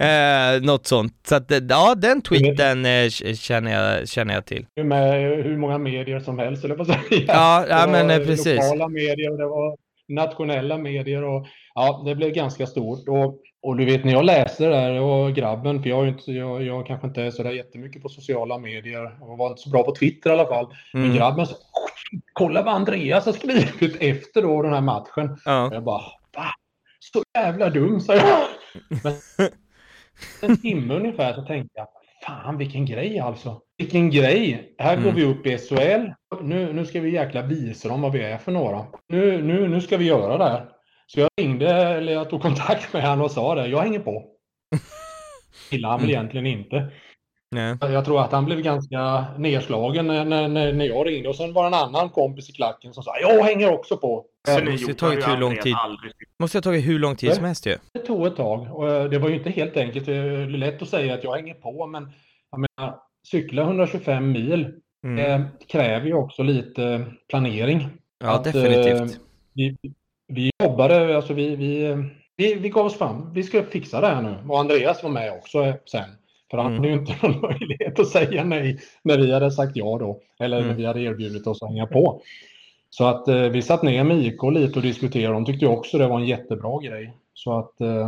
Speaker 1: (laughs) eh, något sånt. Så att, eh, ja, den tweeten eh, känner, jag, känner jag till.
Speaker 2: med hur många medier som helst, eller på säga.
Speaker 1: Ja, ja men eh, precis.
Speaker 2: Lokala medier det var nationella medier och ja, det blev ganska stort. Och, och du vet när jag läste det där och grabben, för jag, är inte, jag, jag kanske inte är så där jättemycket på sociala medier och var inte så bra på Twitter i alla fall. Men
Speaker 1: Mm.
Speaker 2: grabben så, kolla vad Andreas har skrivit efter då den här matchen.
Speaker 1: Ja.
Speaker 2: Jag bara? Så jävla dum, sa jag. Men (laughs) en timme ungefär så tänkte jag, fan vilken grej alltså. Vilken grej. Här går
Speaker 1: Mm.
Speaker 2: vi upp i SHL. Nu, nu ska vi jäkla visa dem vad vi är för några. Nu, nu, nu ska vi göra det här. Så jag ringde, eller jag tog kontakt med honom och sa det, jag hänger på. (laughs) Gillar han väl
Speaker 1: Mm.
Speaker 2: egentligen inte.
Speaker 1: Nej.
Speaker 2: Jag tror att han blev ganska nedslagen när, när, när jag ringde. Och sen var det en annan kompis i klacken som sa, jag hänger också på.
Speaker 1: Det måste ju tagit hur lång tid? Måste ha tagit hur lång tid
Speaker 2: Nej.
Speaker 1: som helst ju.
Speaker 2: Det tog ett tag och eh, det var ju inte helt enkelt. Det är lätt att säga att jag hänger på men jag menar, cykla 125 mil
Speaker 1: Mm.
Speaker 2: eh, kräver ju också lite planering.
Speaker 1: Ja,
Speaker 2: att,
Speaker 1: definitivt.
Speaker 2: eh, Vi, vi jobbade, alltså vi, vi, vi, vi gav oss fram. Vi ska fixa det här nu. Och Andreas var med också eh, sen. För han
Speaker 1: Mm.
Speaker 2: hade ju inte (laughs) någon möjlighet att säga nej när vi hade sagt ja då. Eller när
Speaker 1: Mm.
Speaker 2: vi hade erbjudit oss att hänga på. Så att eh, vi satt ner med IK lite och diskuterade. De tyckte också det var en jättebra grej. Så att eh,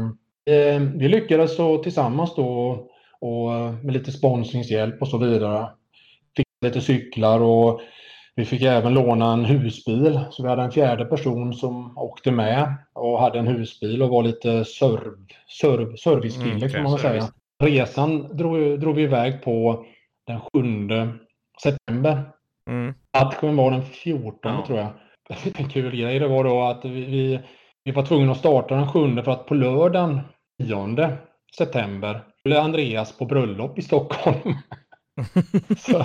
Speaker 2: eh, vi lyckades så tillsammans då och eh, med lite sponsringshjälp och så vidare. Fick lite cyklar och vi fick även låna en husbil. Så vi hade en fjärde person som åkte med och hade en husbil och var lite serv, serv, servicekille
Speaker 1: Mm,
Speaker 2: kan man väl
Speaker 3: service.
Speaker 2: säga. Resan drog, drog vi iväg på den 7 september.
Speaker 1: Mm.
Speaker 2: Matchen var den 14
Speaker 3: Ja.
Speaker 2: tror jag. (laughs) En kul grej det var då att vi, vi, var tvungna att starta den 7 för att på lördagen 10 september skulle Andreas på bröllop i Stockholm. (laughs) så, (laughs)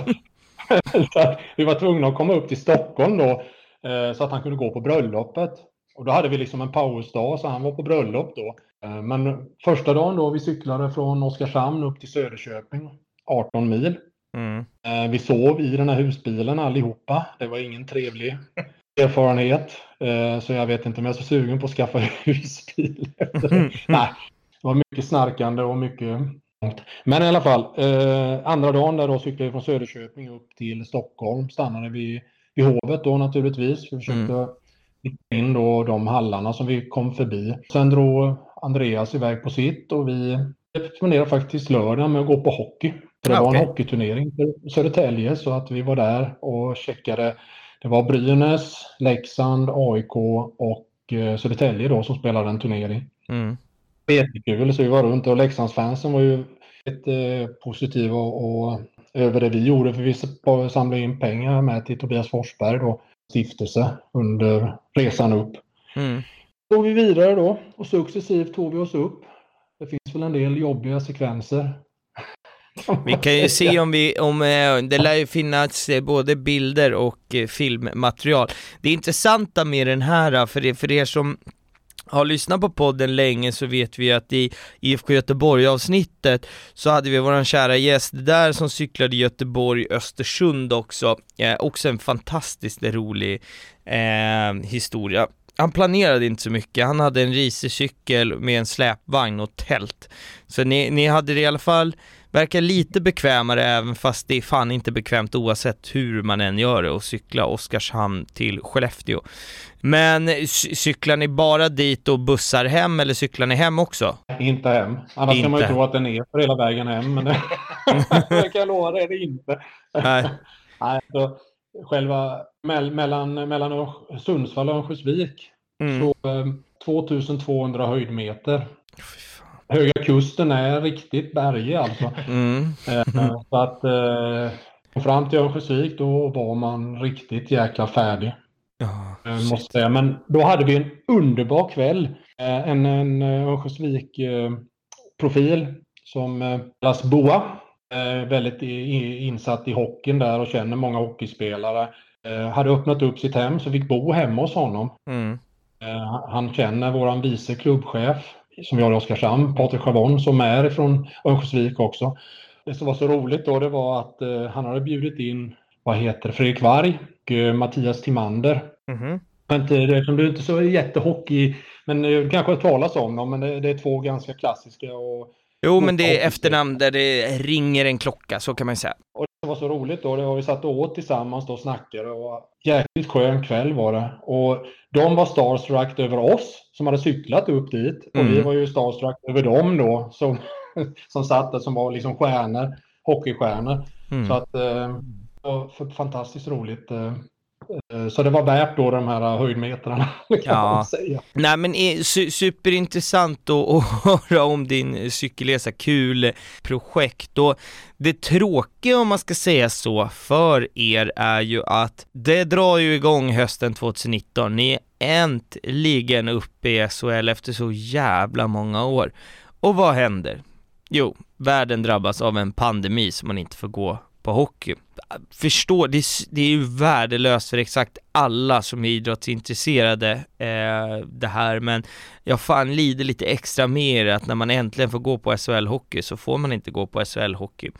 Speaker 2: så vi var tvungna att komma upp till Stockholm då eh, så att han kunde gå på bröllopet. Och då hade vi liksom en pausdag så han var på bröllop då. Eh, Men första dagen då vi cyklade från Oskarshamn upp till Söderköping, 18 mil.
Speaker 1: Mm.
Speaker 2: Eh, Vi sov i den här husbilen allihopa. Det var ingen trevlig (laughs) erfarenhet. Eh, så jag vet inte om jag är så sugen på att skaffa (laughs) husbil. Mm. (laughs) Nej, det var mycket snarkande och mycket men i alla fall, eh, andra dagen där då cyklade vi från Söderköping upp till Stockholm. Stannade vi vid hovet då naturligtvis. Vi försökte mm. in då de hallarna som vi kom förbi. Sen drog Andreas iväg på sitt och vi spenderade faktiskt lördagen med att gå på hockey. För det okay. var en hockeyturnering för Södertälje så att vi var där och checkade. Det var Brynäs, Leksand, AIK och eh, Södertälje då som spelade en turnering. Mm jättekul. Så vi var runt och Leksandsfansen var ju eh, positiva och, och, över det vi gjorde. För vi samlade in pengar med till Tobias Forsberg då, stiftelse under resan upp. Mm. Då går vi vidare då och successivt tog vi oss upp. Det finns väl en del jobbiga sekvenser. (laughs)
Speaker 1: Vi kan ju se om vi, om eh, det lär ju finnas eh, både bilder och eh, filmmaterial. Det intressanta med den här, för, för er som har lyssnat på podden länge så vet vi att i IFK Göteborg avsnittet så hade vi våran kära gäst där som cyklade Göteborg-Östersund också, eh, också en fantastiskt rolig eh, historia. Han planerade inte så mycket, han hade en racercykel med en släpvagn och tält. Så ni, ni hade det i alla fall verkar lite bekvämare även fast det är fan inte bekvämt oavsett hur man än gör det och cykla Oskarshamn till Skellefteå. Men cyklar ni bara dit och bussar hem eller cyklar ni hem också?
Speaker 2: Inte hem. Annars inte. kan man ju tro att den är för hela vägen hem. Men det, (laughs) (laughs) det kan jag lova, det är inte. Nej. (laughs) Nej så själva me mellan, mellan Sundsvall och Örnsköldsvik mm. så 2200 eh, höjdmeter. Höga Kusten är riktigt bergig alltså. (laughs) Mm. Eh, så att eh, fram till Örnsköldsvik då var man riktigt jäkla färdig. Oh, måste säga. Men då hade vi en underbar kväll. En, en Örnsköldsvik-profil som kallas Boa. Väldigt insatt i hockeyn där och känner många hockeyspelare. Hade öppnat upp sitt hem så fick bo hemma hos honom. Mm. Han känner våran vice klubbchef som vi har i Oskarshamn, Patrik Schavon som är från Örnsköldsvik också. Det som var så roligt då det var att eh, han hade bjudit in, vad heter Fredrik Varg och eh, Mattias Timander. Mm. Men det, det är inte så jättehockey, men det kanske talas om dem, men det, det, är två ganska klassiska. Och,
Speaker 1: jo, men det är efternamn där det ringer en klocka, så kan man säga.
Speaker 2: Och det var så roligt då, det var vi satt och åt tillsammans och snackade och jäkligt skön kväll var det. Och de var starstruck över oss som hade cyklat upp dit och mm. vi var ju starstruck över dem då som, (laughs) som satt där som var liksom stjärnor, hockeystjärnor. Mm. Så att eh, det var fantastiskt roligt. Eh, Eh, så det var värt då de här höjdmetrarna (laughs) kan ja. man säga.
Speaker 1: Nej men su superintressant att (laughs) höra om din cykelresa, kul projekt och det tråkiga om man ska säga så för er är ju att det drar ju igång hösten 2019, ni är äntligen uppe i SHL efter så jävla många år. Och vad händer? Jo, världen drabbas av en pandemi som man inte får gå på hockey. Förstår, det, det är ju värdelöst för exakt alla som är idrottsintresserade eh, det här, men jag fan lider lite extra mer att när man äntligen får gå på SHL-hockey så får man inte gå på SHL-hockey.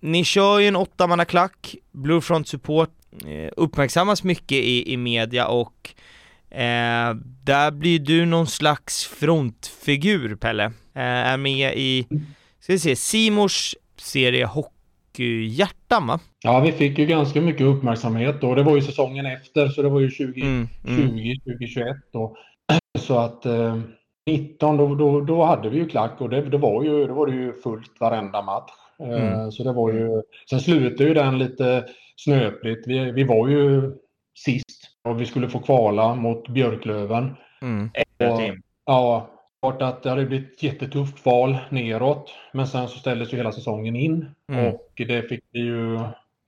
Speaker 1: Ni kör ju en åttamannaklack, Bluefront Support, eh, uppmärksammas mycket i, i media och eh, där blir du någon slags frontfigur, Pelle. Eh, är med i, ska vi se, Simors serie Hockey hockeyhjärtan va?
Speaker 2: Ja, vi fick ju ganska mycket uppmärksamhet då. Det var ju säsongen efter, så det var ju 2020, mm, mm. 2021 då. (clears throat) Så att eh, 19 då, då, då hade vi ju klack och det, det, var ju, då var det ju fullt varenda match. Eh, mm. Så det var ju, sen slutade ju den lite snöpligt. Vi, vi var ju sist och vi skulle få kvala mot Björklöven. Mm. Och, ja, klart att det hade blivit ett jättetufft val neråt. Men sen så ställdes ju hela säsongen in. Mm. Och det fick vi ju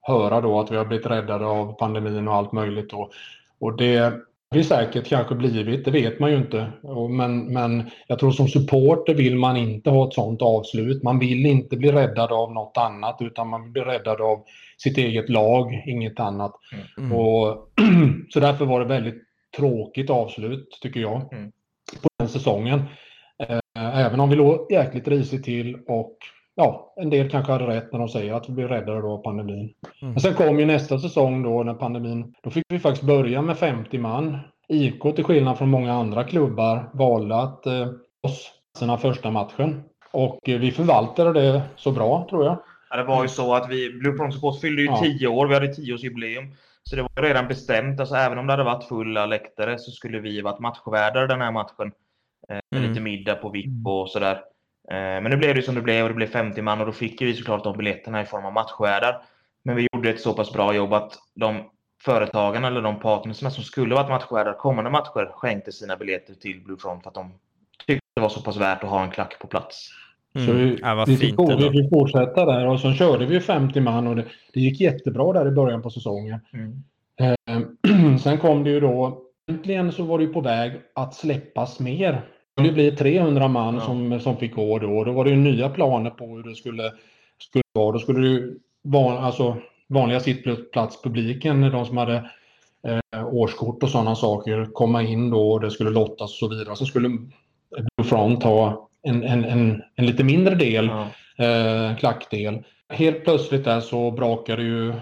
Speaker 2: höra då att vi har blivit räddade av pandemin och allt möjligt. Då. Och det har vi säkert kanske blivit, det vet man ju inte. Men, men jag tror som supporter vill man inte ha ett sånt avslut. Man vill inte bli räddad av något annat utan man blir räddad av sitt eget lag, inget annat. Mm. Och, (clears throat) så därför var det väldigt tråkigt avslut tycker jag. Mm säsongen. Eh, även om vi låg jäkligt risigt till och ja, en del kanske hade rätt när de säger att vi blir räddare då av pandemin. Mm. Men sen kom ju nästa säsong då när pandemin, då fick vi faktiskt börja med 50 man. IK till skillnad från många andra klubbar valde att eh, oss sina första matchen. Och eh, vi förvaltade det så bra tror jag.
Speaker 3: Ja, det var ju så att vi, Blue Prong Support fyllde ju ja. tio år, vi hade tioårsjubileum. Så det var redan bestämt, alltså även om det hade varit fulla läktare så skulle vi varit matchvärdar den här matchen. Eh, mm. Lite middag på VIP och sådär. Eh, men nu blev det som det blev och det blev 50 man och då fick vi såklart de biljetterna i form av matchvärdar. Men vi gjorde ett så pass bra jobb att de företagen eller de partnerna som skulle varit matchvärdar kommande matcher skänkte sina biljetter till Blue Front för att de tyckte det var så pass värt att ha en klack på plats.
Speaker 2: Mm. Så vi, ja, vi, fick, vi fick fortsätta där och så körde vi 50 man och det, det gick jättebra där i början på säsongen. Mm. Eh, (clears throat) sen kom det ju då, äntligen så var det ju på väg att släppas mer. Det skulle bli 300 man ja. som, som fick gå då. Då var det ju nya planer på hur det skulle, skulle vara. Då skulle det vara alltså, vanliga sittplatspubliken, de som hade eh, årskort och sådana saker, komma in då och det skulle lottas och så vidare. Så skulle Blue Front ha en, en, en, en lite mindre del, ja. eh, klackdel. Helt plötsligt där så brakar det ju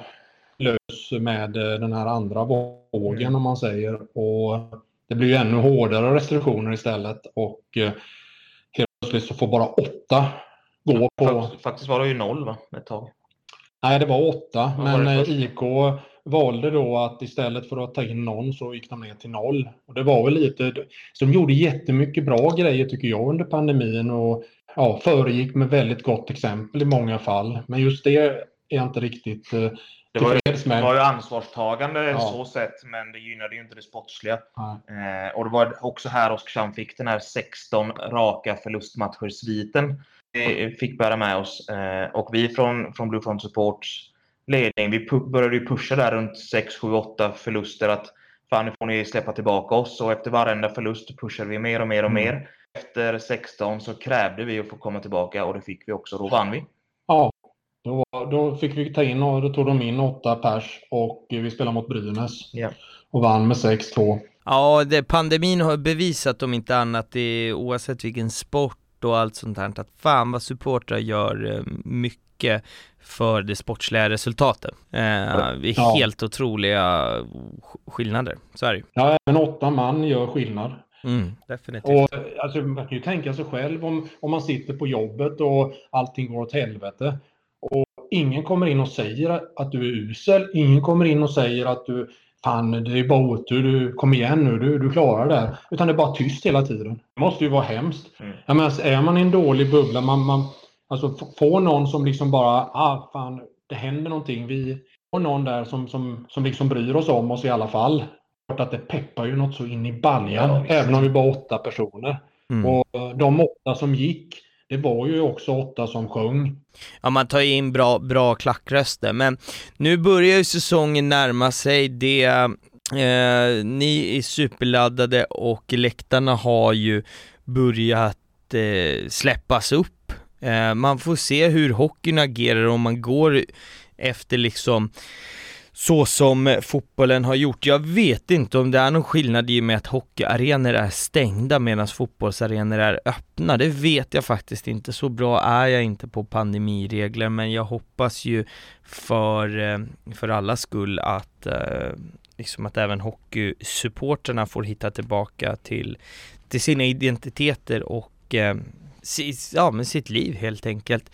Speaker 2: lös med eh, den här andra vågen mm. om man säger. Och det blir ju ännu hårdare restriktioner istället och eh, helt plötsligt så får bara åtta gå på...
Speaker 3: Faktiskt var det ju noll va? Ett tag.
Speaker 2: Nej, det var åtta, ja, men var IK valde då att istället för att ta in någon så gick de ner till noll. Och det var väl lite, så de gjorde jättemycket bra grejer tycker jag under pandemin och ja, föregick med väldigt gott exempel i många fall. Men just det är jag inte riktigt eh,
Speaker 3: det var, ju, det var ju ansvarstagande ja. så sett, men det gynnade ju inte det sportsliga. Eh, och det var också här Oskarshamn fick den här 16 raka förlustmatcher-sviten. Vi fick bära med oss. Eh, och vi från, från Blue Front Supports ledning. Vi började ju pusha där runt 6, 7, 8 förluster. Att fan, nu får ni släppa tillbaka oss. Och efter varenda förlust pushade vi mer och mer och mm. mer. Efter 16 så krävde vi att få komma tillbaka och det fick vi också. Då vann vi.
Speaker 2: Ja, då, då fick vi ta in och då tog de in 8 pers och vi spelade mot Brynäs. Yeah. Och vann med 6-2.
Speaker 1: Ja, det, pandemin har bevisat om inte annat, det, oavsett vilken sport och allt sånt här, att fan vad supportrar gör eh, mycket för det sportsliga resultatet. Eh, det är ja. helt otroliga skillnader, så är det.
Speaker 2: Ja, även åtta man gör skillnad.
Speaker 1: Mm, definitivt.
Speaker 2: Och, alltså, man kan ju tänka sig själv om, om man sitter på jobbet och allting går åt helvete. Ingen kommer in och säger att du är usel. Ingen kommer in och säger att du Fan, det är bara otur. Du, kom igen nu, du, du klarar det här. Utan det är bara tyst hela tiden. Det måste ju vara hemskt. Mm. Jag menar, är man i en dålig bubbla, man, man, alltså få någon som liksom bara, ah fan, det händer någonting. Vi har någon där som, som, som liksom bryr oss om oss i alla fall. Att det peppar ju något så in i baljan, ja, även om vi bara åtta personer. Mm. Och de åtta som gick, det var ju också åtta som sjöng.
Speaker 1: Ja, man tar in bra, bra klackröster, men nu börjar ju säsongen närma sig. Det, eh, ni är superladdade och läktarna har ju börjat eh, släppas upp. Eh, man får se hur hockeyn agerar om man går efter liksom så som eh, fotbollen har gjort. Jag vet inte om det är någon skillnad i och med att hockeyarenor är stängda medan fotbollsarenor är öppna. Det vet jag faktiskt inte. Så bra är jag inte på pandemiregler, men jag hoppas ju för, eh, för alla skull att eh, liksom att även hockeysupporterna får hitta tillbaka till, till sina identiteter och ja, men sitt liv helt enkelt.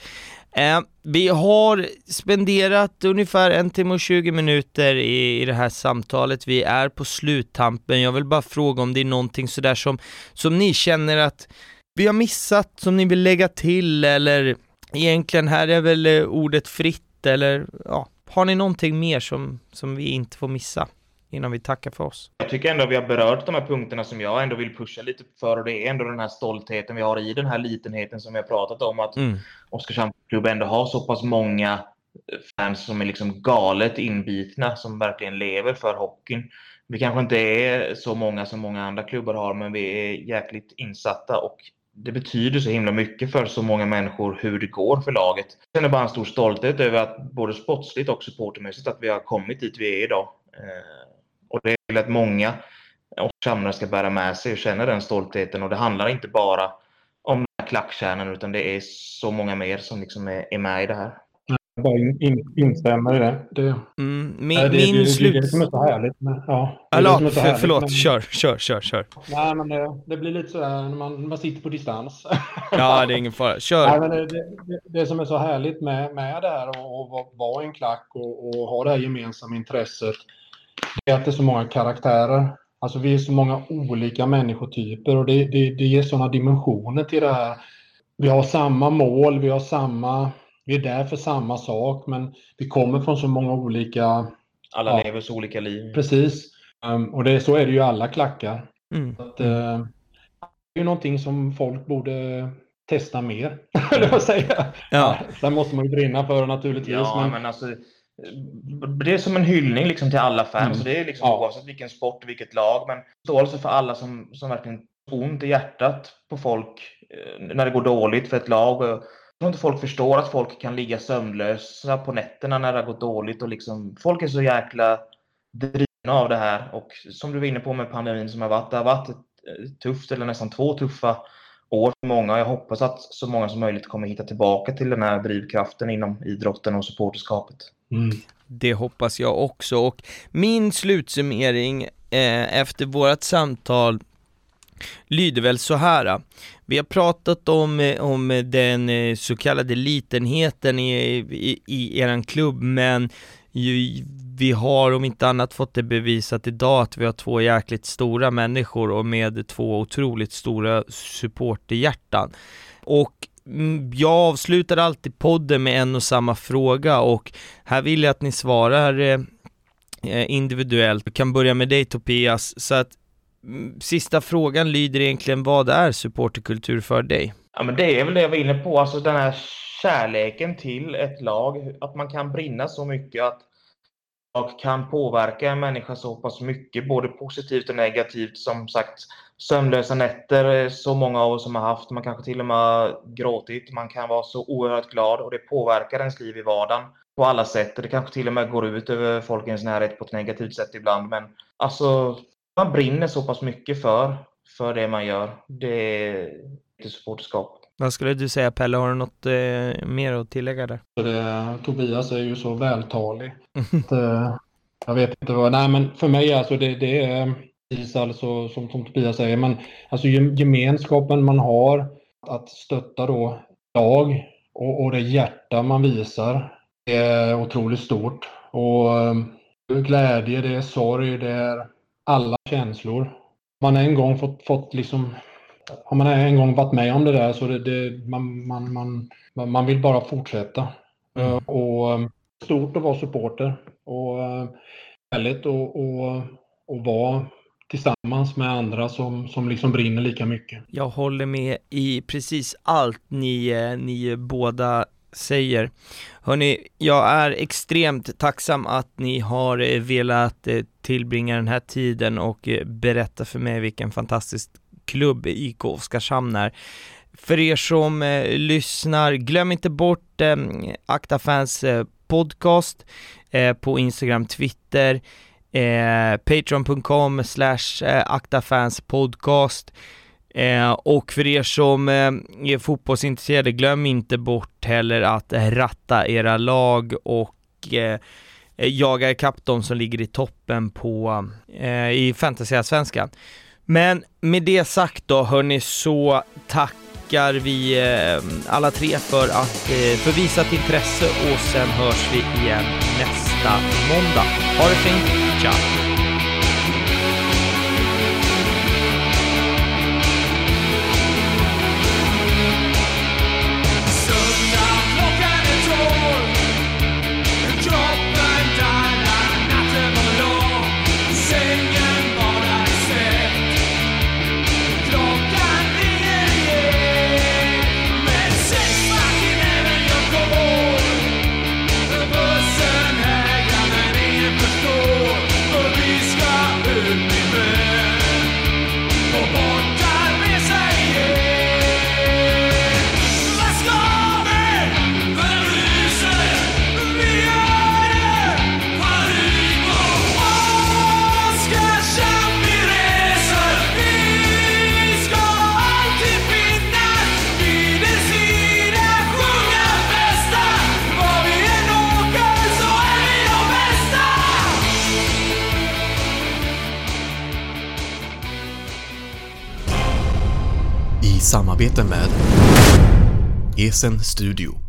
Speaker 1: Eh, vi har spenderat ungefär en timme och 20 minuter i, i det här samtalet. Vi är på sluttampen. Jag vill bara fråga om det är någonting sådär som, som ni känner att vi har missat, som ni vill lägga till eller egentligen här är väl eh, ordet fritt eller ja, har ni någonting mer som, som vi inte får missa? Innan vi tackar för oss.
Speaker 3: Jag tycker ändå vi har berört de här punkterna som jag ändå vill pusha lite för och det är ändå den här stoltheten vi har i den här litenheten som vi har pratat om att mm. Oskarshamns klubb ändå har så pass många fans som är liksom galet inbitna som verkligen lever för hockeyn. Vi kanske inte är så många som många andra klubbar har men vi är jäkligt insatta och det betyder så himla mycket för så många människor hur det går för laget. Sen är det bara en stor stolthet över att både sportsligt och supportermässigt att vi har kommit dit vi är idag. Och det är att många oskarshamnare ska bära med sig och känna den stoltheten. Och det handlar inte bara om den här klackkärnan utan det är så många mer som liksom är, är med i det här.
Speaker 2: Jag bara in, in, instämmer i det. det
Speaker 1: Mm, min
Speaker 2: det,
Speaker 1: min
Speaker 2: det, det,
Speaker 1: slut...
Speaker 2: det är det som är så härligt. Med, ja, det är
Speaker 1: Eller,
Speaker 2: det
Speaker 1: för,
Speaker 2: härligt
Speaker 1: förlåt,
Speaker 2: med-
Speaker 1: kör, kör, kör, kör.
Speaker 2: Nej, men det, det blir lite så här när man, man sitter på distans. (laughs)
Speaker 1: Ja, det är ingen fara.
Speaker 2: Nej,
Speaker 1: Kör.
Speaker 2: men det, det, det som är så härligt med, med det här och, och vara- en klack och, och ha det här gemensamma intresset, det är att det är så många karaktärer. Alltså vi är så många olika människotyper och det, det, det ger sådana dimensioner till det här. Vi har samma mål, vi har samma, vi är där för samma sak, men vi kommer från så många olika,
Speaker 3: Alla
Speaker 2: Ja.
Speaker 3: lever så olika liv.
Speaker 2: precis. Um, och det, så är det ju i alla klackar.
Speaker 1: Mm.
Speaker 2: Att, eh, det är ju någonting som folk borde testa mer, eller vad säger jag?
Speaker 1: Ja.
Speaker 2: Sen måste man ju brinna för det naturligtvis.
Speaker 3: Ja,
Speaker 2: men,
Speaker 3: men alltså, det är som en hyllning liksom till alla fans.
Speaker 2: Mm.
Speaker 3: Så Det är liksom
Speaker 2: Ja.
Speaker 3: oavsett vilken sport och vilket lag. Men förståelse för alla som, som verkligen ont i hjärtat på folk eh, när det går dåligt för ett lag. Jag tror inte folk förstår att folk kan ligga sömnlösa på nätterna när det har gått dåligt. Och liksom, folk är så jäkla drivna av det här. Och som du var inne på med pandemin som har varit. Det har varit ett eh, tufft, eller nästan två tuffa år för många. Jag hoppas att så många som möjligt kommer hitta tillbaka till den här drivkraften inom idrotten och supporterskapet
Speaker 2: mm.
Speaker 1: Det hoppas jag också och min slutsummering eh, efter vårt samtal lyder väl så här. Vi har pratat om, eh, om den eh, så kallade litenheten i, i, i eran klubb men ju, vi har om inte annat fått det bevisat idag att vi har två jäkligt stora människor och med två otroligt stora supporterhjärtan. Och Mm, jag avslutar alltid podden med en och samma fråga och här vill jag att ni svarar eh, eh individuellt. Vi kan börja med dig Tobias, så att mm, sista frågan lyder egentligen vad är supporterkultur för dig?
Speaker 3: Ja, men det är väl det jag var inne på, alltså den här kärleken till ett lag. Att man kan brinna så mycket, att lag kan påverka en människa så pass mycket, både positivt och negativt. Som sagt, sömnlösa nätter, är så många av oss som har haft. Man kanske till och med gråtit. Man kan vara så oerhört glad och det påverkar ens liv i vardagen på alla sätt. Det kanske till och med går ut över folkens närhet på ett negativt sätt ibland. Men alltså, man brinner så pass mycket för, för det man gör. Det är inte supporterskap.
Speaker 1: Vad skulle du säga Pelle, har du något eh, mer att tillägga där?
Speaker 2: Det, Tobias är ju så vältalig. (laughs) Att, eh, jag vet inte vad, nej men för mig alltså det, det är precis alltså som, som Tobias säger, men alltså gem- gemenskapen man har att stötta då lag och, och det hjärta man visar det är otroligt stort. Och eh, glädje, det är sorg, det är alla känslor. Man har en gång fått, fått liksom har man en gång varit med om det där så det, det, man, man, man, man- vill bara fortsätta.
Speaker 1: Mm.
Speaker 2: Eh, Och eh, stort att vara supporter och eh, härligt att och, och vara tillsammans med andra som, som liksom brinner lika mycket.
Speaker 1: Jag håller med i precis allt ni, eh, ni båda säger. Hörni, jag är extremt tacksam att ni har eh, velat eh, tillbringa den här tiden och berätta för mig vilken fantastisk klubb IK Oskarshamn är. För er som eh, lyssnar, glöm inte bort eh, Aktafans eh, podcast eh, på Instagram, Twitter, eh, patreon.com slash eh, aktafanspodcast eh, och för er som eh, är fotbollsintresserade, glöm inte bort heller att ratta era lag och eh, jaga ikapp de som ligger i toppen på, eh, i fantasyallsvenskan. Men med det sagt då hörni så tackar vi eh, alla tre för att eh, för visat intresse och sen hörs vi igen nästa måndag. Ha det fint,
Speaker 4: Yeah.
Speaker 5: Samarbete med Esen Studio.